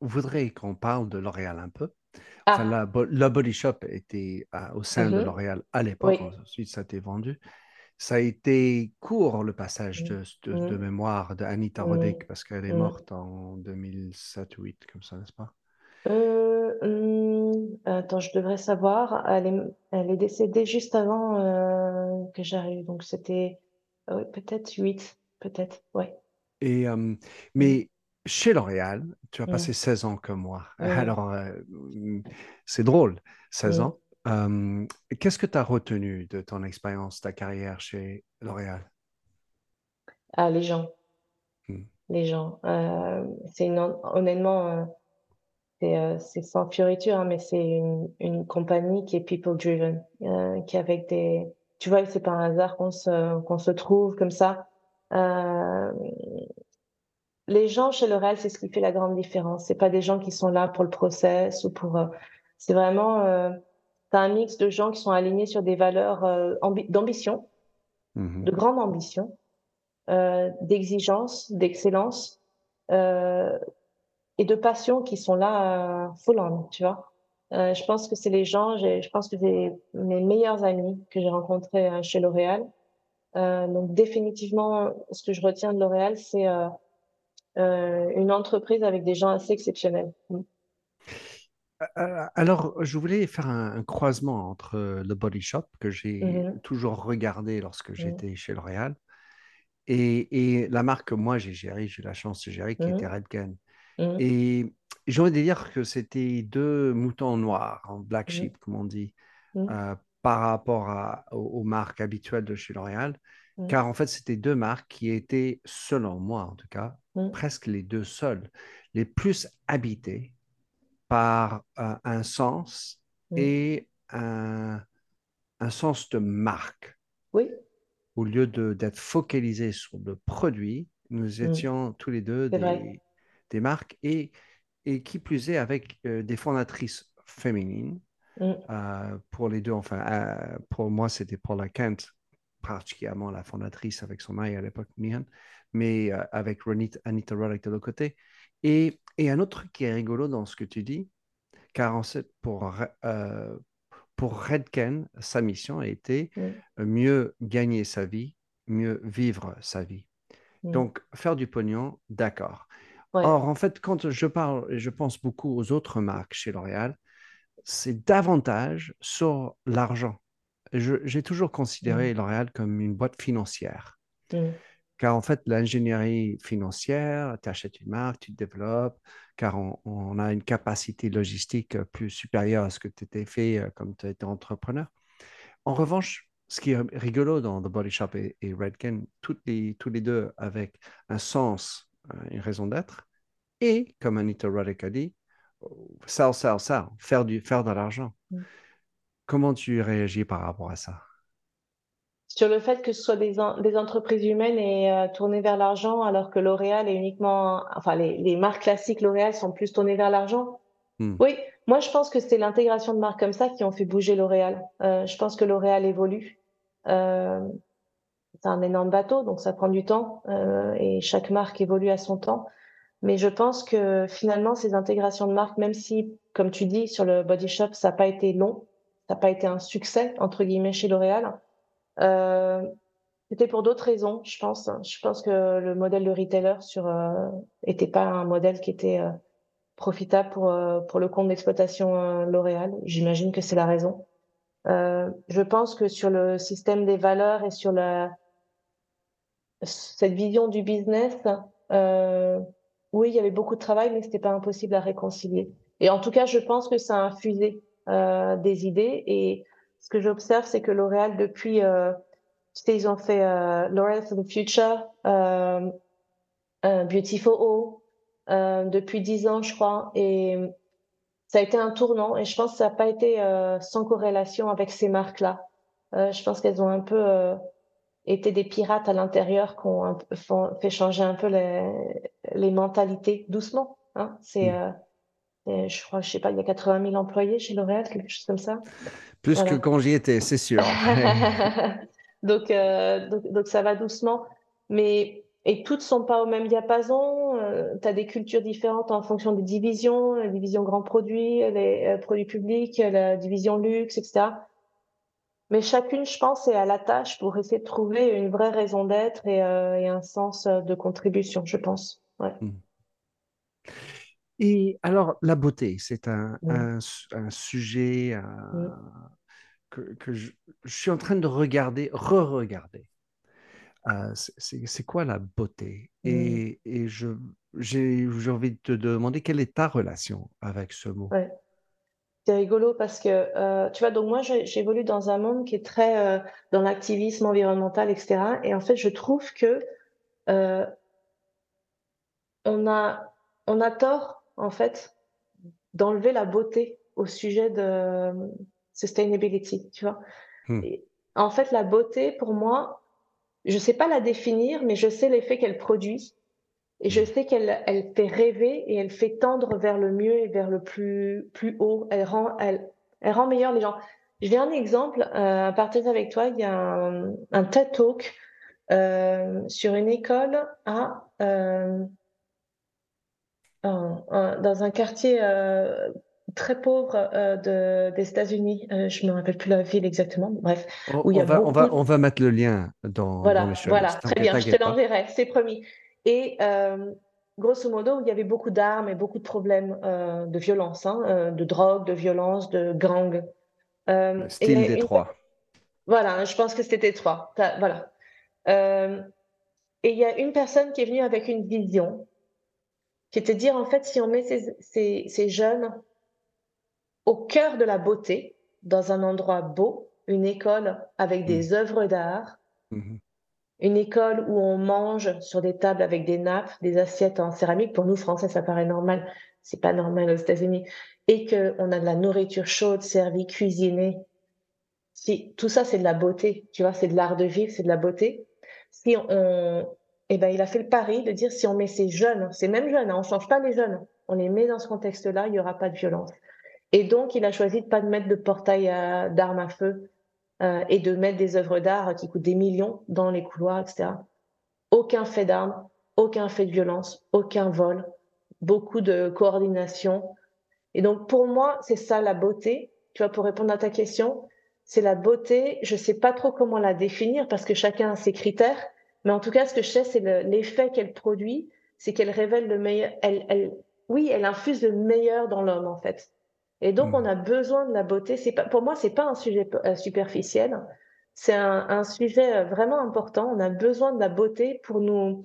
Voudrais qu'on parle de L'Oréal un peu. Ah. la, Body Shop était au sein de mm-hmm. L'Oréal à l'époque, ensuite ça a été vendu. Ça a été court le passage de, de, mm-hmm. mémoire de Anita Roddick parce qu'elle est mm. morte en 2007-2008, comme ça, n'est-ce pas? Euh, hmm, Attends, je devrais savoir. Elle est, elle est décédée juste avant euh, que j'arrive, donc c'était peut-être 8, peut-être, ouais. Et, euh, mm. mais chez L'Oréal, tu as passé 16 ans comme moi. Alors, euh, mmh, c'est drôle, 16 ans. Qu'est-ce que tu as retenu de ton expérience, ta carrière chez L'Oréal? Ah, les gens. Mmh. Les gens. Euh, honnêtement, euh, c'est sans fioriture, hein, mais c'est une, compagnie qui est people-driven, qui avec des... Tu vois, c'est pas un hasard qu'on se, qu'on se trouve comme ça les gens chez L'Oréal, c'est ce qui fait la grande différence. C'est pas des gens qui sont là pour le process ou pour. Euh, c'est vraiment euh, un mix de gens qui sont alignés sur des valeurs euh, d'ambition, mmh de grande ambition, euh, d'exigence, d'excellence et de passion qui sont là full on, tu vois. je pense que c'est les gens, je pense que c'est mes meilleurs amis que j'ai rencontrés chez L'Oréal. donc définitivement, ce que je retiens de L'Oréal, c'est une entreprise avec des gens assez exceptionnels. Mm. Euh, alors, je voulais faire un, croisement entre le Body Shop, que j'ai mm-hmm. toujours regardé lorsque mm. j'étais chez L'Oréal, Et, la marque que moi j'ai gérée, j'ai eu la chance de gérer, qui Mhm. était Redken. Mhm. Et j'ai envie de dire que c'était deux moutons noirs, en black Mhm. sheep, comme on dit, Mhm. euh, par rapport à- aux, aux marques habituelles de chez L'Oréal. Mhm. Car en fait, c'était deux marques qui étaient, selon moi en tout cas, Mhm. presque les deux seules, les plus habitées par euh, un sens Mhm. et un, un sens de marque. Oui, Au lieu d'être focalisés sur le produit, nous étions tous les deux des, des marques et, et qui plus est avec euh, des fondatrices féminines. Euh, pour les deux, enfin, euh, pour moi, c'était Paula Kent, particulièrement la fondatrice avec son mari à l'époque, Mian, mais euh, avec Ronit, Anita Roddick de l'autre côté. Et, et un autre truc qui est rigolo dans ce que tu dis, car en fait, pour, euh, pour Redken, sa mission a été mieux gagner sa vie, mieux vivre sa vie. Donc, faire du pognon, d'accord. Ouais. Or, en fait, quand je parle, et je pense beaucoup aux autres marques chez L'Oréal, c'est davantage sur l'argent. J'ai toujours considéré L'Oréal comme une boîte financière. Mhm. Car en fait, l'ingénierie financière, tu achètes une marque, tu te développes, car on, on a une capacité logistique plus supérieure à ce que tu étais fait euh, comme tu étais entrepreneur. En revanche, ce qui est rigolo dans The Body Shop et, et Redken, toutes les, tous les deux avec un sens, euh, une raison d'être, et comme Anita Roddick a dit, sell, sell, sell, faire, du, faire de l'argent. Mm. Comment tu réagis par rapport à ça? Sur le fait que ce soit des, en- des entreprises humaines et euh, tournées vers l'argent, alors que L'Oréal est uniquement, enfin les, les marques classiques L'Oréal sont plus tournées vers l'argent. Hmm. Oui, moi je pense que c'est l'intégration de marques comme ça qui ont fait bouger L'Oréal. Euh, je pense que L'Oréal évolue. Euh, c'est un énorme bateau, donc ça prend du temps et chaque marque évolue à son temps. Mais je pense que finalement ces intégrations de marques, même si, comme tu dis, sur le Body Shop, ça n'a pas été long, n'a pas été un succès entre guillemets chez L'Oréal. Euh, c'était pour d'autres raisons, je pense. Je pense que le modèle de retailer sur euh, était pas un modèle qui était euh, profitable pour euh, pour le compte d'exploitation euh, L'Oréal. J'imagine que c'est la raison. Euh, je pense que sur le système des valeurs et sur la cette vision du business, euh, oui, il y avait beaucoup de travail, mais c'était pas impossible à réconcilier. Et en tout cas, je pense que ça a infusé euh, des idées. Et ce que j'observe, c'est que L'Oréal, depuis, euh, tu sais, ils ont fait euh, L'Oréal for the Future, Beautiful O, euh, depuis dix ans, je crois. Et ça a été un tournant. Et je pense que ça n'a pas été sans corrélation avec ces marques-là. Je pense qu'elles ont un peu été des pirates à l'intérieur qui ont fait changer un peu les, les mentalités doucement. Hein. C'est, Mm. euh, et je crois, je sais pas, il y a 80 000 employés chez L'Oréal, quelque chose comme ça. Plus Voilà. que quand j'y étais, c'est sûr. donc, euh, donc, donc ça va doucement. Mais, et toutes sont pas au même diapason. Euh, tu as des cultures différentes en fonction des divisions, la division grands produits, les euh, produits publics, la division luxe, etc. Mais chacune, je pense, est à la tâche pour essayer de trouver une vraie raison d'être et, euh, et un sens de contribution, je pense. Ouais. Et alors, la beauté, c'est un, un su- un sujet euh, que, que je, je suis en train de regarder, re-regarder. Euh, c'est- quoi la beauté? Et, j'ai envie de te demander quelle est ta relation avec ce mot? Ouais. C'est rigolo parce que, euh, tu vois, donc moi, j'évolue dans un monde qui est très dans l'activisme environnemental, etc. Et en fait, je trouve que on a, on a tort, en fait, d'enlever la beauté au sujet de euh, sustainability, tu vois. Hmm. Et en fait, la beauté, pour moi, je sais pas la définir, mais je sais l'effet qu'elle produit. Et je sais qu'elle elle fait rêver et elle fait tendre vers le mieux et vers le plus, plus haut. Elle rend, elle, elle rend meilleur les gens. Je vais un exemple euh, à partager avec toi. Il y a un, un TED Talk euh, sur une école à, euh, un- un- dans un quartier euh, très pauvre euh, de, des États-Unis. Euh, je me rappelle plus la ville exactement. Bref, On, où il y on a va, on, va, on va mettre le lien dans, dans voilà, les show voilà, très bien, je te l'enverrai, c'est promis. Et euh, grosso modo, il y avait beaucoup d'armes et beaucoup de problèmes de violence, hein, de drogue, de violence, de y Style une- Détroit. Voilà, je pense que c'était trois. Voilà. Et il y a une personne qui est venue avec une vision, qui était de dire en fait, si on met ces, ces, ces jeunes au cœur de la beauté, dans un endroit beau, une école avec des œuvres d'art, Mhm. une école où on mange sur des tables avec des nappes, des assiettes en céramique. Pour nous, Français, ça paraît normal. C'est pas normal aux États-Unis. Et qu'on a de la nourriture chaude, servie, cuisinée. Si, tout ça, c'est de la beauté. Tu vois, c'est de l'art de vivre, c'est de la beauté. Si on, eh ben, il a fait le pari de dire si on met ces jeunes, ces mêmes jeunes, hein, on change pas les jeunes, on les met dans ce contexte-là, il y aura pas de violence. Et donc, il a choisi de pas mettre de portail à- d'armes à feu euh, et de mettre des œuvres d'art qui coûtent des millions dans les couloirs, etc. Aucun fait d'armes, aucun fait de violence, aucun vol, beaucoup de coordination. Et donc, pour moi, c'est ça la beauté. Tu vois, pour répondre à ta question, c'est la beauté. Je sais pas trop comment la définir parce que chacun a ses critères. Mais en tout cas, ce que je sais, c'est le- l'effet qu'elle produit, c'est qu'elle révèle le meilleur. Elle, elle, oui, elle infuse le meilleur dans l'homme, en fait. Et donc, on a besoin de la beauté. C'est pas, pour moi, c'est pas un sujet euh, superficiel. C'est un, un sujet euh, vraiment important. On a besoin de la beauté pour nous,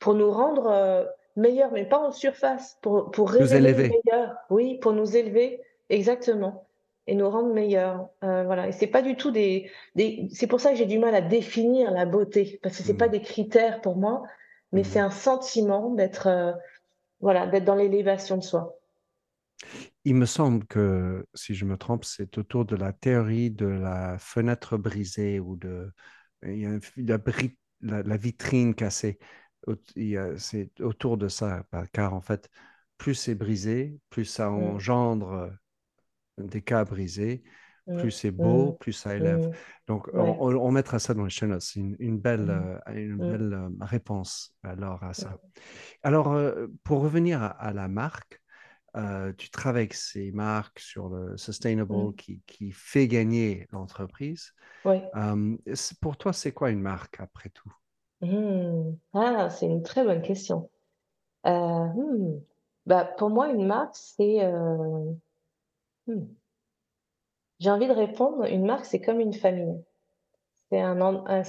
pour nous rendre euh, meilleurs, mais pas en surface, pour, pour révéler élever. meilleur. Oui, pour nous élever, exactement, et nous rendre meilleurs. Euh, voilà. Et c'est pas du tout des, des. C'est pour ça que j'ai du mal à définir la beauté, parce que c'est Mm. pas des critères pour moi, mais Mm. c'est un sentiment d'être, euh, voilà, d'être dans l'élévation de soi. Il me semble que, si je me trompe, c'est autour de la théorie de la fenêtre brisée ou de la, bri- la- la vitrine cassée. C'est autour de ça, bah, car en fait, plus c'est brisé, plus ça Mm. engendre des cas brisés, plus c'est beau, plus ça élève. Donc, Ouais. on, mettra ça dans les chaînes. C'est une, une belle, euh, une belle euh, réponse alors à ça. Alors, euh, pour revenir à, à la marque, euh, tu travailles avec ces marques sur le sustainable Mm. qui, qui fait gagner l'entreprise. Euh, c'est- pour toi, c'est quoi une marque après tout? Hmm. Ah, c'est une très bonne question. Euh, hmm. Bah, pour moi, une marque, c'est... hmm. J'ai envie de répondre, une marque, c'est comme une famille. C'est un,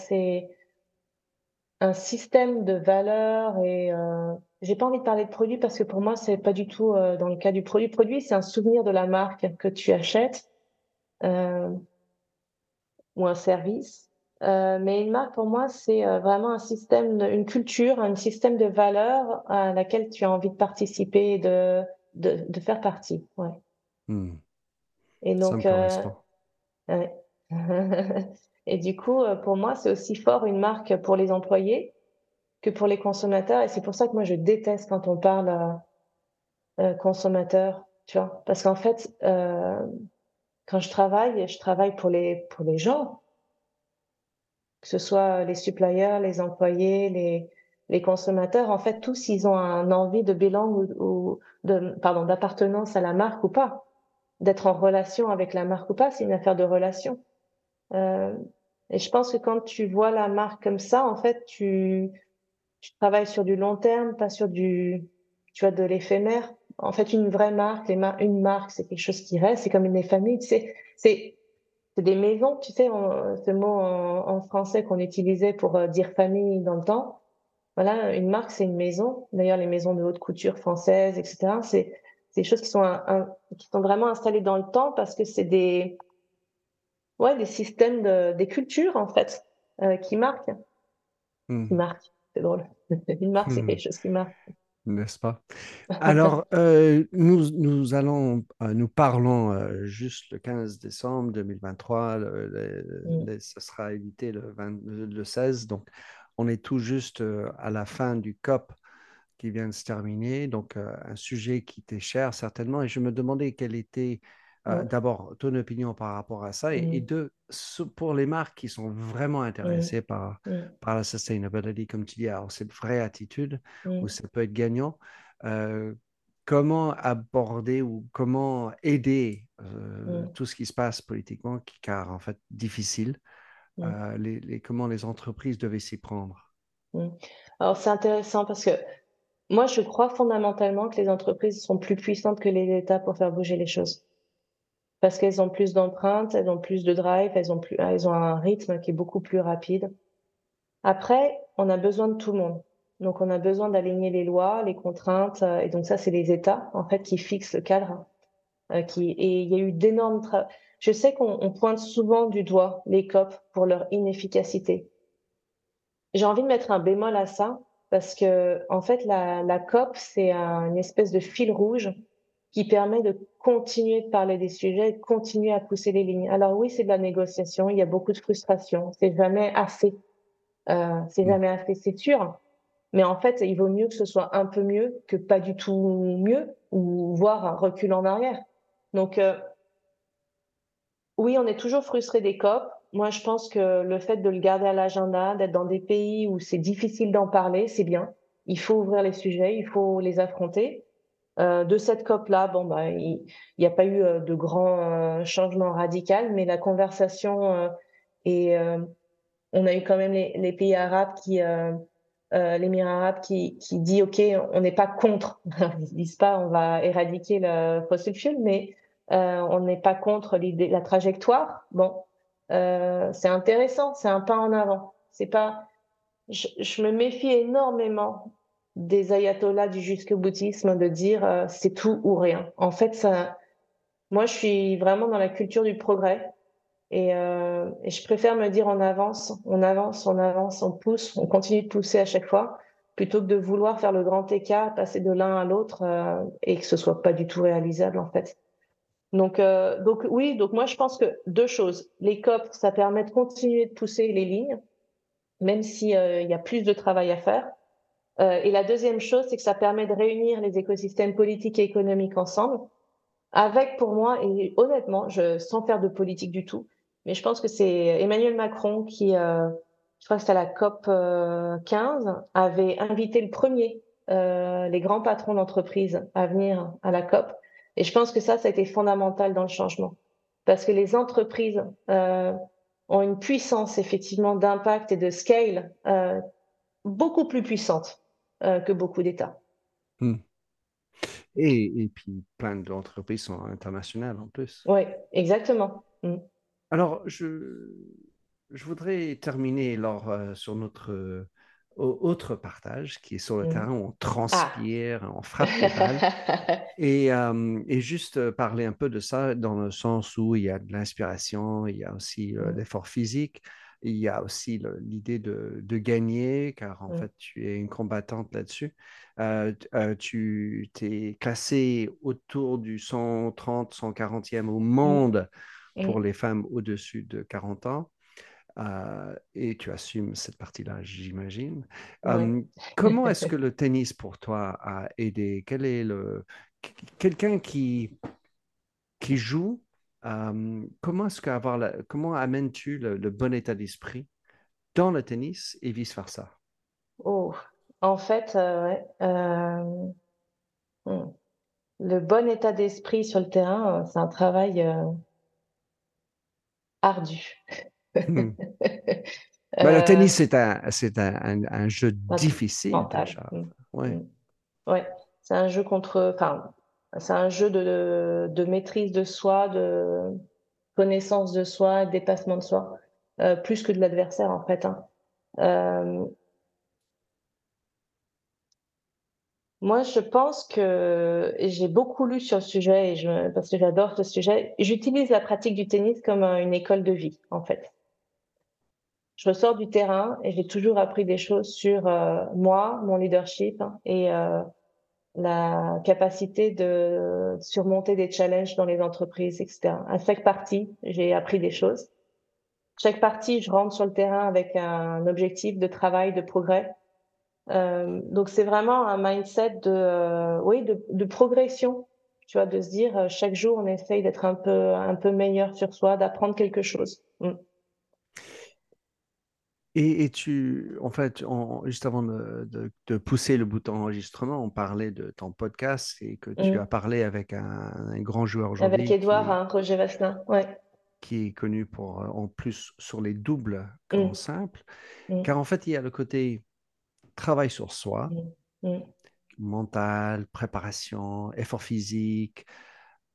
système de valeurs et euh, j'ai pas envie de parler de produit parce que pour moi, c'est pas du tout euh, dans le cas du produit. Produit, c'est un souvenir de la marque que tu achètes euh, ou un service. Euh, mais une marque, pour moi, c'est vraiment un système, une culture, un système de valeurs à laquelle tu as envie de participer, de, de faire partie. Ouais. Hmm, Et ça me donc, euh, ouais. Et du coup, euh, pour moi, c'est aussi fort une marque pour les employés que pour les consommateurs. Et c'est pour ça que moi, je déteste quand on parle euh, consommateur, tu vois. Parce qu'en fait, euh, quand je travaille, je travaille pour les, pour les gens, que ce soit les suppliers, les employés, les, les consommateurs. En fait, tous, ils ont un envie de bilan ou, ou de, pardon, d'appartenance à la marque ou pas. D'être en relation avec la marque ou pas, c'est une affaire de relation. Euh, et je pense que quand tu vois la marque comme ça, en fait, tu, tu travailles sur du long terme, pas sur du, tu vois, de l'éphémère. En fait, une vraie marque, les mar- une marque, c'est quelque chose qui reste. C'est comme une famille, tu sais. C'est, des maisons, tu sais, ce mot en, en français qu'on utilisait pour euh, dire famille dans le temps. Voilà, une marque, c'est une maison. D'ailleurs, les maisons de haute couture françaises, etc., c'est c'est des choses qui sont, un- un- qui sont vraiment installées dans le temps parce que c'est des, ouais, des systèmes de, des cultures, en fait, euh, qui marquent. Hmm, Qui marquent. C'est drôle. Une marque, c'est Hmm. quelque chose qui marque. n'est-ce pas? Alors, euh, nous, nous allons, euh, nous parlons juste le 15 décembre 2023. le- le- Mm. le- ce sera édité le, 20 le 16. Donc, on est tout juste à la fin du COP qui vient de se terminer. Donc, euh, un sujet qui t'est cher certainement. Et je me demandais quelle était euh, d'abord ton opinion par rapport à ça. Et, et Mm. deux, pour les marques qui sont vraiment intéressées par, par la sustainability, comme tu dis, alors cette vraie attitude où ça peut être gagnant. euh, comment aborder ou comment aider tout ce qui se passe politiquement, qui, car en fait difficile, les, les- comment les entreprises devaient s'y prendre? Alors, c'est intéressant parce que moi, je crois fondamentalement que les entreprises sont plus puissantes que les États pour faire bouger les choses. Parce qu'elles ont plus d'empreintes, elles ont plus de drive, elles ont plus, elles ont un rythme qui est beaucoup plus rapide. Après, on a besoin de tout le monde. Donc, on a besoin d'aligner les lois, les contraintes. et donc, ça, c'est les États, en fait, qui fixent le cadre. qui, et il y a eu d'énormes Je sais qu'on pointe souvent du doigt les COP pour leur inefficacité. J'ai envie de mettre un bémol à ça parce que en fait la, la COP c'est une espèce de fil rouge qui permet de continuer de parler des sujets, de continuer à pousser les lignes. Alors oui, c'est de la négociation, il y a beaucoup de frustration, c'est jamais assez, euh, c'est jamais assez, c'est sûr. Mais en fait, il vaut mieux que ce soit un peu mieux que pas du tout mieux, ou voire un recul en arrière. Donc euh, oui, on est toujours frustré des COP, moi, je pense que le fait de le garder à l'agenda, d'être dans des pays où c'est difficile d'en parler, c'est bien. Il faut ouvrir les sujets, il faut les affronter. Euh, de cette COP-là, bon, bah, il n'y a pas eu euh, de grands euh, changements radicaux, mais la conversation euh, et on a eu quand même les, pays arabes qui, l'émirat arabe qui, qui dit, OK, on n'est pas contre. Ils disent pas, on va éradiquer le fossil fuel, mais on n'est pas contre l'idée, la trajectoire. Bon, euh, c'est intéressant, c'est un pas en avant. C'est pas, je, me méfie énormément des ayatollahs du jusque boutisme de dire euh, c'est tout ou rien. En fait, ça, moi, je suis vraiment dans la culture du progrès et, euh, je préfère me dire on avance, on avance, on avance, on pousse, on continue de pousser à chaque fois plutôt que de vouloir faire le grand écart, passer de l'un à l'autre et que ce soit pas du tout réalisable en fait. Donc, euh, donc oui, donc moi je pense que deux choses. Les COP, ça permet de continuer de pousser les lignes, même s'il euh, y a plus de travail à faire. Euh, et la deuxième chose, c'est que ça permet de réunir les écosystèmes politiques et économiques ensemble, avec pour moi, et honnêtement, je, sans faire de politique du tout, mais je pense que c'est Emmanuel Macron qui, euh, je crois que c'était à la COP 15, avait invité le premier les grands patrons d'entreprise à venir à la COP et je pense que ça, ça a été fondamental dans le changement. Parce que les entreprises euh, ont une puissance effectivement d'impact et de scale euh, beaucoup plus puissante euh, que beaucoup d'États. Hmm. Et, et, puis plein d'entreprises sont internationales en plus. Oui, exactement. Hmm. Alors, je, je voudrais terminer alors, sur notre autre partage qui est sur le mmh. terrain où on transpire, on frappe les balles. et, et, juste parler un peu de ça dans le sens où il y a de l'inspiration, il y a aussi mmh. l'effort physique, il y a aussi l'idée de, de, gagner, car en mmh. fait, tu es une combattante là-dessus. Euh, tu t'es classé autour du 130, 140e au monde pour les femmes au-dessus de 40 ans. Euh, et tu assumes cette partie-là, j'imagine. comment est-ce que le tennis pour toi a aidé? Quel est le quelqu'un qui qui joue Comment est-ce qu'avoir la... comment amènes-tu le, bon état d'esprit dans le tennis et vice versa Oh, en fait, euh, euh, hmm, le bon état d'esprit sur le terrain, c'est un travail ardu. Hmm. Bah, le tennis, c'est un, c'est un, un, jeu difficile. Hmm. Ouais. Hmm. ouais. c'est un jeu contre. Enfin, c'est un jeu de, de, maîtrise de soi, de connaissance de soi, de dépassement de soi, euh, plus que de l'adversaire en fait. Hein. Euh, Moi, je pense que j'ai beaucoup lu sur le sujet et je, parce que j'adore ce sujet. J'utilise la pratique du tennis comme une école de vie, en fait. Je ressors du terrain et j'ai toujours appris des choses sur euh, moi, mon leadership hein, et euh, la capacité de surmonter des challenges dans les entreprises, etc. À chaque partie, j'ai appris des choses. Chaque partie, je rentre sur le terrain avec un objectif de travail, de progrès euh, donc c'est vraiment un mindset de, euh, oui, de, de, progression, tu vois, de se dire euh, chaque jour on essaye d'être un peu, un peu meilleur sur soi, d'apprendre quelque chose. Mm. Et, et, tu, en fait, juste avant de, de, de, pousser le bouton enregistrement, on parlait de ton podcast et que tu mm. as parlé avec un, un grand joueur aujourd'hui. Avec Edouard, hein, Roger Vasselin, ouais. Qui est connu pour, en plus, sur les doubles qu'en mm. simple. Car en fait, il y a le côté travail sur soi, mmh. Mmh. mental, préparation, effort physique,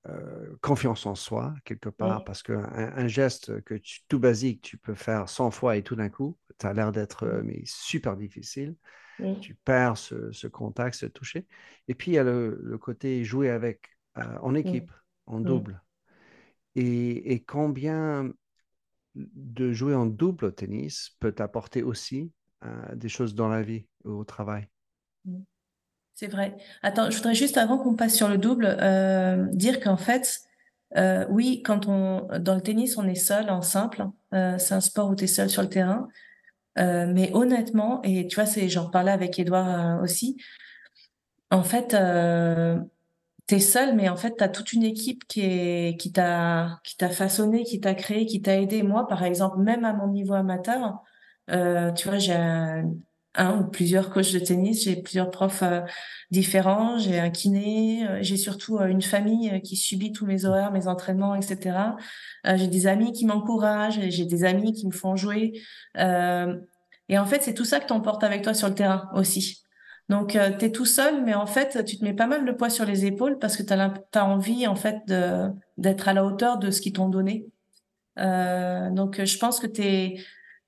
euh, confiance en soi, quelque part, parce qu'un un geste que tu, tout basique, tu peux faire 100 fois et tout d'un coup, tu as l'air d'être mais super difficile. Tu perds ce, contact, ce toucher. Et puis, il y a le, côté jouer avec, en équipe, en double. Et, et, combien de jouer en double au tennis peut apporter aussi des choses dans la vie ou au travail? C'est vrai. Attends, je voudrais juste, avant qu'on passe sur le double, euh, dire qu'en fait, euh, oui, quand on dans le tennis, on est seul en simple. Euh, c'est un sport où tu es seul sur le terrain. mais honnêtement, et tu vois, c'est, j'en parlais avec Edouard aussi. En fait, tu es seul, mais en fait, tu as toute une équipe qui est qui t'a qui t'a façonné, qui t'a créé, qui t'a aidé. Moi, par exemple, même à mon niveau amateur, tu vois, j'ai un, ou plusieurs coachs de tennis, j'ai plusieurs profs euh, différents, j'ai un kiné, euh, j'ai surtout euh, une famille qui subit tous mes horaires, mes entraînements, etc. j'ai des amis qui m'encouragent, j'ai des amis qui me font jouer. et en fait, c'est tout ça que tu emportes avec toi sur le terrain aussi. Donc, tu es tout seul, mais en fait, tu te mets pas mal de poids sur les épaules parce que tu as, envie, en fait, d'être à la hauteur de ce qu'ils t'ont donné. donc, je pense que tu es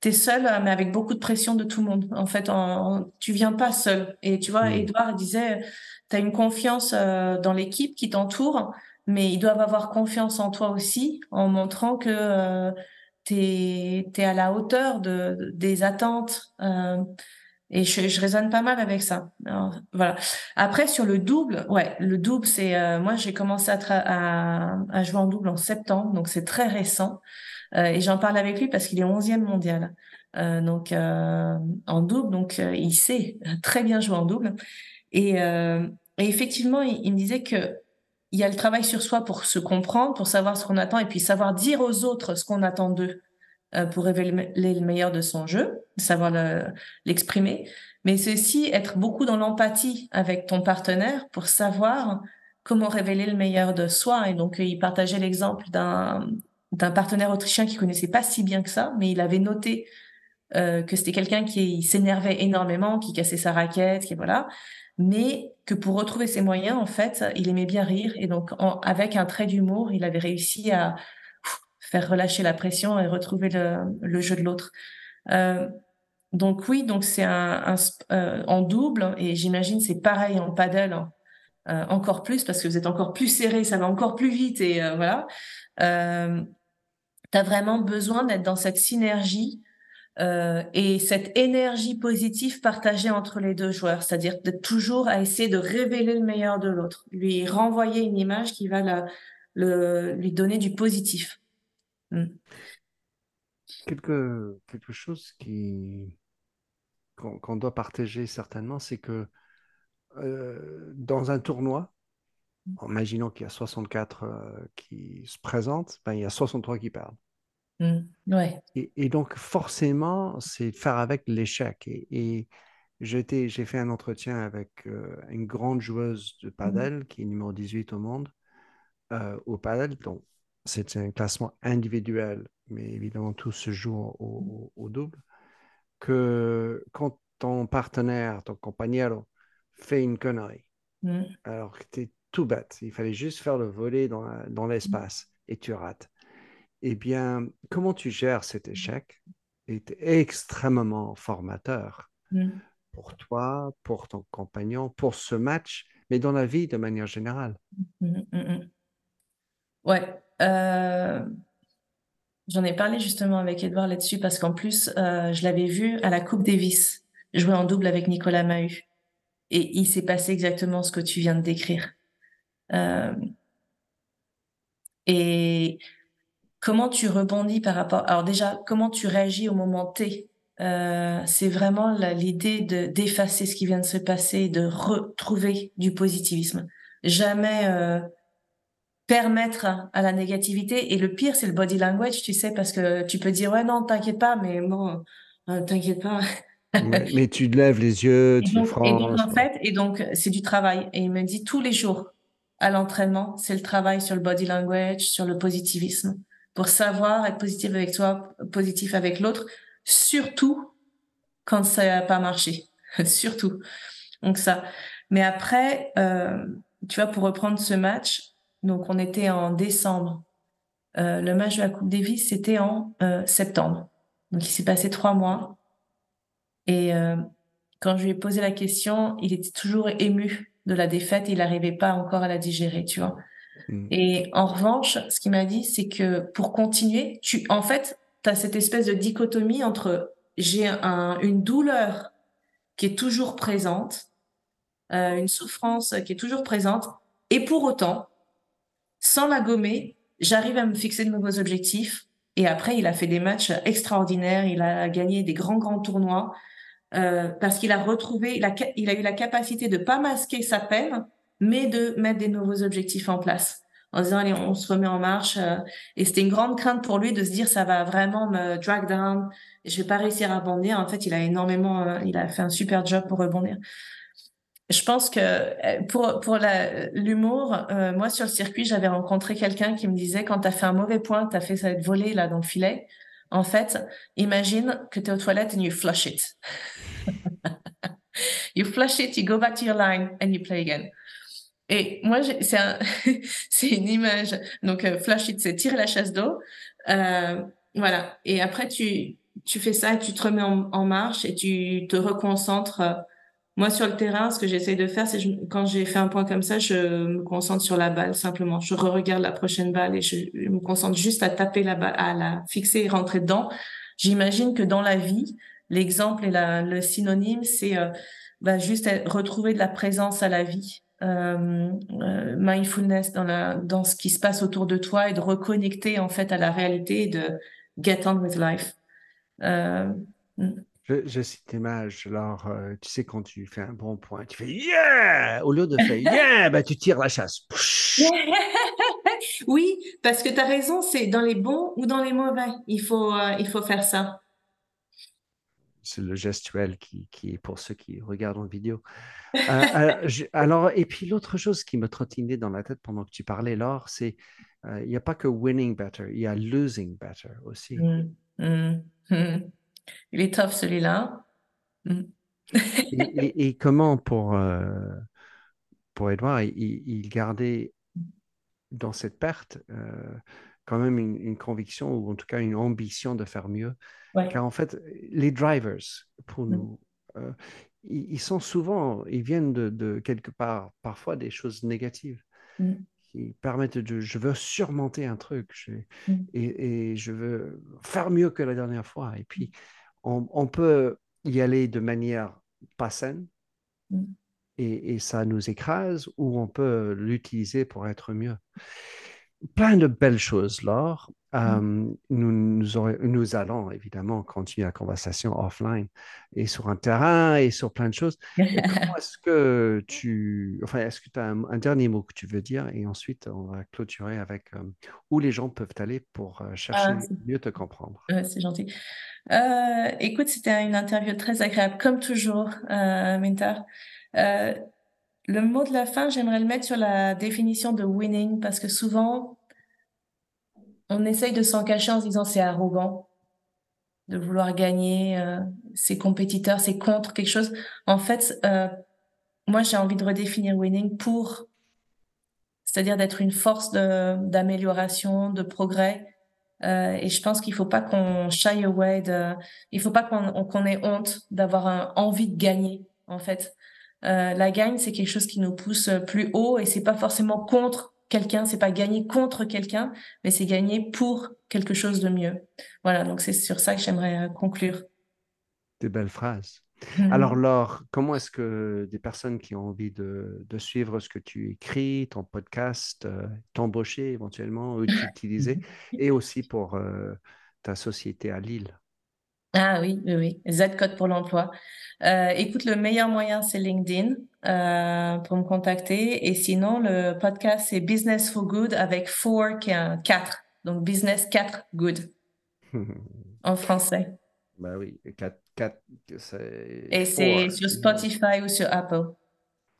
tu es seul, euh, mais avec beaucoup de pression de tout le monde. En fait, en, tu viens pas seul. Et tu vois, Edouard disait, tu as une confiance euh, dans l'équipe qui t'entoure, mais ils doivent avoir confiance en toi aussi, en montrant que euh, tu es, à la hauteur de, des attentes. Euh, et je, je raisonne pas mal avec ça. voilà. Après, sur le double, ouais, le double, c'est moi j'ai commencé à, à, à, jouer en double en septembre, donc c'est très récent. Euh, et j'en parle avec lui parce qu'il est 11e mondial. Euh, donc euh, en double, donc il sait très bien jouer en double. Et, et effectivement, il, me disait que il y a le travail sur soi pour se comprendre, pour savoir ce qu'on attend et puis savoir dire aux autres ce qu'on attend d'eux pour révéler le meilleur de son jeu, savoir l'exprimer. Mais c'est aussi être beaucoup dans l'empathie avec ton partenaire pour savoir comment révéler le meilleur de soi. Et donc, il partageait l'exemple d'un d'un partenaire autrichien qui connaissait pas si bien que ça, mais il avait noté euh, que c'était quelqu'un qui s'énervait énormément, qui cassait sa raquette, qui voilà, mais que pour retrouver ses moyens, en fait, il aimait bien rire et donc avec un trait d'humour, il avait réussi à faire relâcher la pression et retrouver le, jeu de l'autre. Euh, donc oui, donc c'est un, euh, en double et j'imagine c'est pareil en paddle. Hein. encore plus parce que vous êtes encore plus serré, ça va encore plus vite et voilà tu as vraiment besoin d'être dans cette synergie euh, et cette énergie positive partagée entre les deux joueurs, c'est-à-dire de toujours à essayer de révéler le meilleur de l'autre, lui renvoyer une image qui va le, lui donner du positif. Hmm. Quelque, quelque chose qui qu'on doit partager certainement, c'est que euh, dans un tournoi, imaginons qu'il y a 64 euh, qui se présentent, ben, il y a 63 qui perdent. Mmh, ouais. Et, donc, forcément, c'est faire avec l'échec. Et, et j'ai fait un entretien avec euh, une grande joueuse de mmh. padel, qui est numéro 18 au monde, euh, au padel. Donc, c'est un classement individuel, mais évidemment, tout se joue au, au, double. Que quand ton partenaire, ton compagnon fait une connerie, mmh. alors que tu es tout bête. Il fallait juste faire le volet dans, dans mmh. l'espace et tu rates. Eh bien, comment tu gères cet mmh. échec est extrêmement formateur mmh. pour toi, pour ton compagnon, pour ce match, mais dans la vie de manière générale. Ouais. Euh, j'en ai parlé justement avec Edouard là-dessus parce qu'en plus, euh, je l'avais vu à la Coupe Davis jouer en double avec Nicolas Mahut. Et il s'est passé exactement ce que tu viens de décrire. Euh, et comment tu rebondis par rapport. Alors déjà, comment tu réagis au moment T? Euh, C'est vraiment l'idée de d'effacer ce qui vient de se passer, de retrouver du positivisme. Jamais euh, permettre à la négativité. Et le pire, c'est le body language, tu sais, parce que tu peux dire ouais non, t'inquiète pas, mais bon, t'inquiète pas. mais tu lèves les yeux, tu donc, et donc en fait, et donc c'est du travail. Et il me dit tous les jours, à l'entraînement, c'est le travail sur le body language, sur le positivisme, pour savoir être positif avec toi, positif avec l'autre, surtout quand ça n'a pas marché, surtout. Donc ça. Mais après, euh, tu vois, pour reprendre ce match, Donc, on était en décembre. Euh, le match de la Coupe Davis, c'était en euh, septembre. Donc, il s'est passé trois mois. Et euh, quand je lui ai posé la question, il était toujours ému de la défaite. Il n'arrivait pas encore à la digérer, tu vois. Mm. Et en revanche, ce qu'il m'a dit, c'est que pour continuer, tu, en fait, tu as cette espèce de dichotomie entre j'ai un, une douleur qui est toujours présente, euh, une souffrance qui est toujours présente, et pour autant, sans la gommer, j'arrive à me fixer de nouveaux objectifs. Et après, il a fait des matchs extraordinaires, il a gagné des grands, grands tournois, euh, parce qu'il a retrouvé, il a, il a eu la capacité de pas masquer sa peine, mais de mettre des nouveaux objectifs en place. En disant allez on se remet en marche euh, et c'était une grande crainte pour lui de se dire ça va vraiment me drag down je vais pas réussir à rebondir. En fait il a énormément euh, il a fait un super job pour rebondir. Je pense que euh, pour pour l'humour moi sur le circuit j'avais rencontré quelqu'un qui me disait quand tu as fait un mauvais point tu as fait ça être volé là dans le filet en fait imagine que tu es aux toilettes and you flush it you flush it you go back to your line and you play again et moi, c'est un, une image. Donc, euh, flash it, c'est tirer la chasse d'eau. Euh, voilà. Et après, tu, tu fais ça, tu te remets en, marche et tu te reconcentres. Moi, sur le terrain, ce que j'essaie de faire, c'est quand j'ai fait un point comme ça, je me concentre sur la balle simplement. Je re-regarde la prochaine balle et je, me concentre juste à taper la balle, à la fixer et rentrer dedans. J'imagine que dans la vie, l'exemple et la, le synonyme, c'est euh, bah, juste retrouver de la présence à la vie. Euh, euh, mindfulness dans, la, dans ce qui se passe autour de toi et de reconnecter en fait à la réalité et de get on with life. Euh, mm. je, cite l'image, alors tu sais quand tu fais un bon point, tu fais yeah au lieu de faire yeah, bah, tu tires la chasse. oui, parce que tu as raison, c'est dans les bons ou dans les mauvais, il faut, il faut faire ça. C'est le gestuel qui, qui est pour ceux qui regardent en vidéo. Euh, euh, alors, et puis l'autre chose qui me trottinait dans la tête pendant que tu parlais, Laure, c'est euh, il n'y a pas que winning better, il y a losing better aussi. Mmh, mmh, mmh. Il est tough celui-là. et, comment pour, pour Edouard, il, il, gardait dans cette perte quand même une, conviction ou en tout cas une ambition de faire mieux? Car en fait, les drivers, pour nous, ils, sont souvent, ils viennent de, quelque part, parfois des choses négatives mmh. qui permettent de, je veux surmonter un truc mmh. et, je veux faire mieux que la dernière fois. Et puis, on, peut y aller de manière pas saine et, et, ça nous écrase ou on peut l'utiliser pour être mieux plein de belles choses, Laure. Mmh. nous, nous, allons évidemment continuer la conversation offline et sur un terrain et sur plein de choses. comment est-ce que tu. Enfin, est-ce que tu as un, dernier mot que tu veux dire et ensuite on va clôturer avec où les gens peuvent aller pour euh, chercher ah, mieux te comprendre? c'est gentil. Euh, écoute, c'était une interview très agréable, comme toujours, euh, Minter. Euh, le mot de la fin, j'aimerais le mettre sur la définition de winning parce que souvent, on essaye de s'en cacher en se disant c'est arrogant de vouloir gagner, euh, ses compétiteurs, c'est contre quelque chose. En fait, euh, moi, j'ai envie de redéfinir winning pour, c'est-à-dire d'être une force d'amélioration, de, progrès. Euh, et je pense qu'il faut pas qu'on shy away de, il faut pas qu'on ait honte d'avoir envie de gagner, en fait. Euh, la gagne, c'est quelque chose qui nous pousse plus haut et c'est pas forcément contre quelqu'un, c'est pas gagner contre quelqu'un, mais c'est gagner pour quelque chose de mieux. Voilà, donc c'est sur ça que j'aimerais euh, conclure. Des belles phrases. Mhm. Alors Laure, comment est-ce que des personnes qui ont envie de, suivre ce que tu écris, ton podcast, euh, t'embaucher éventuellement ou t'utiliser, et aussi pour ta société à Lille? Ah oui, oui, oui. Z-Code pour l'emploi. Euh, écoute, le meilleur moyen, c'est LinkedIn euh, pour me contacter. Et sinon, le podcast, c'est Business for Good avec four qui est un 4. Donc, Business 4 Good en français. Bah oui, 4, 4 c'est... Et c'est sur Spotify ou sur Apple.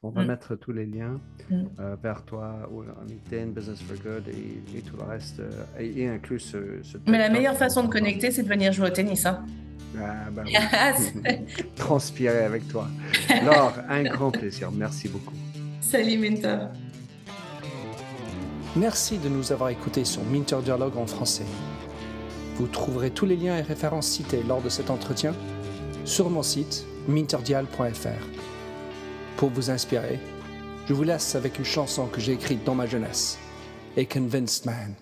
On va mm. mettre tous les liens mm. euh, vers toi, Amiten, Business for Good et, tout le reste, euh, et, et, ce, Mais la meilleure façon de connecter, c'est de venir jouer au tennis. Hein. Ah, bah. Transpirer avec toi. Laure, un grand plaisir. Merci beaucoup. Salut, Mentor. Merci de nous avoir écoutés sur Minter Dialogue en français. Vous trouverez tous les liens et références cités lors de cet entretien sur mon site minterdial.fr. Pour vous inspirer, je vous laisse avec une chanson que j'ai écrite dans ma jeunesse, A Convinced Man.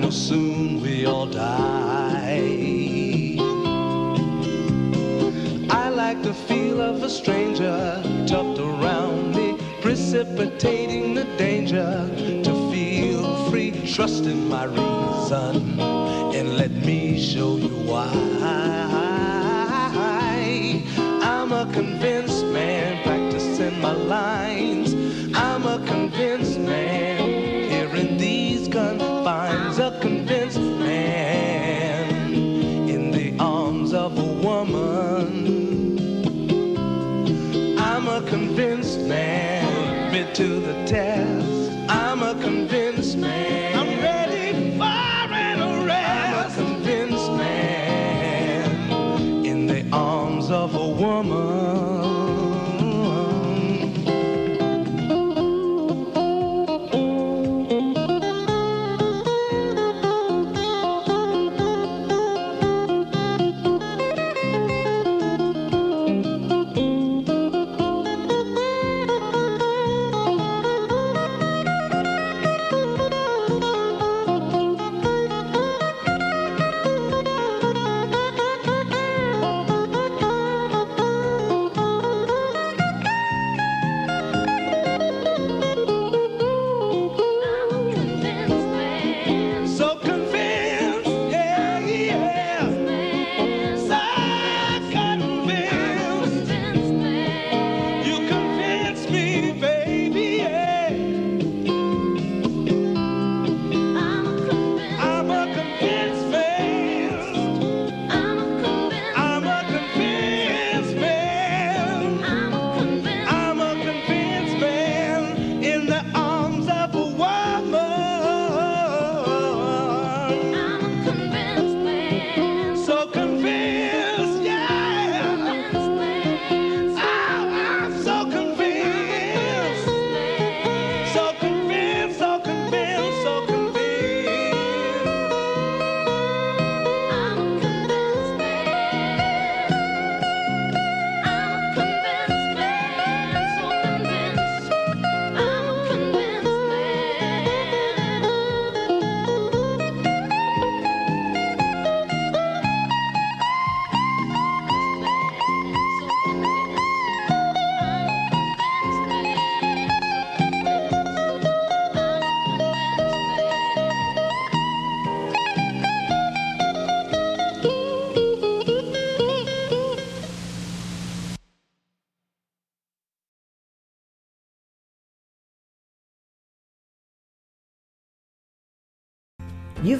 No, soon we all die. I like the feel of a stranger tucked around me, precipitating the danger to feel free. Trust in my reason and let me show you why. I'm a convinced man practicing my lines. to the test. I'm a convinced man.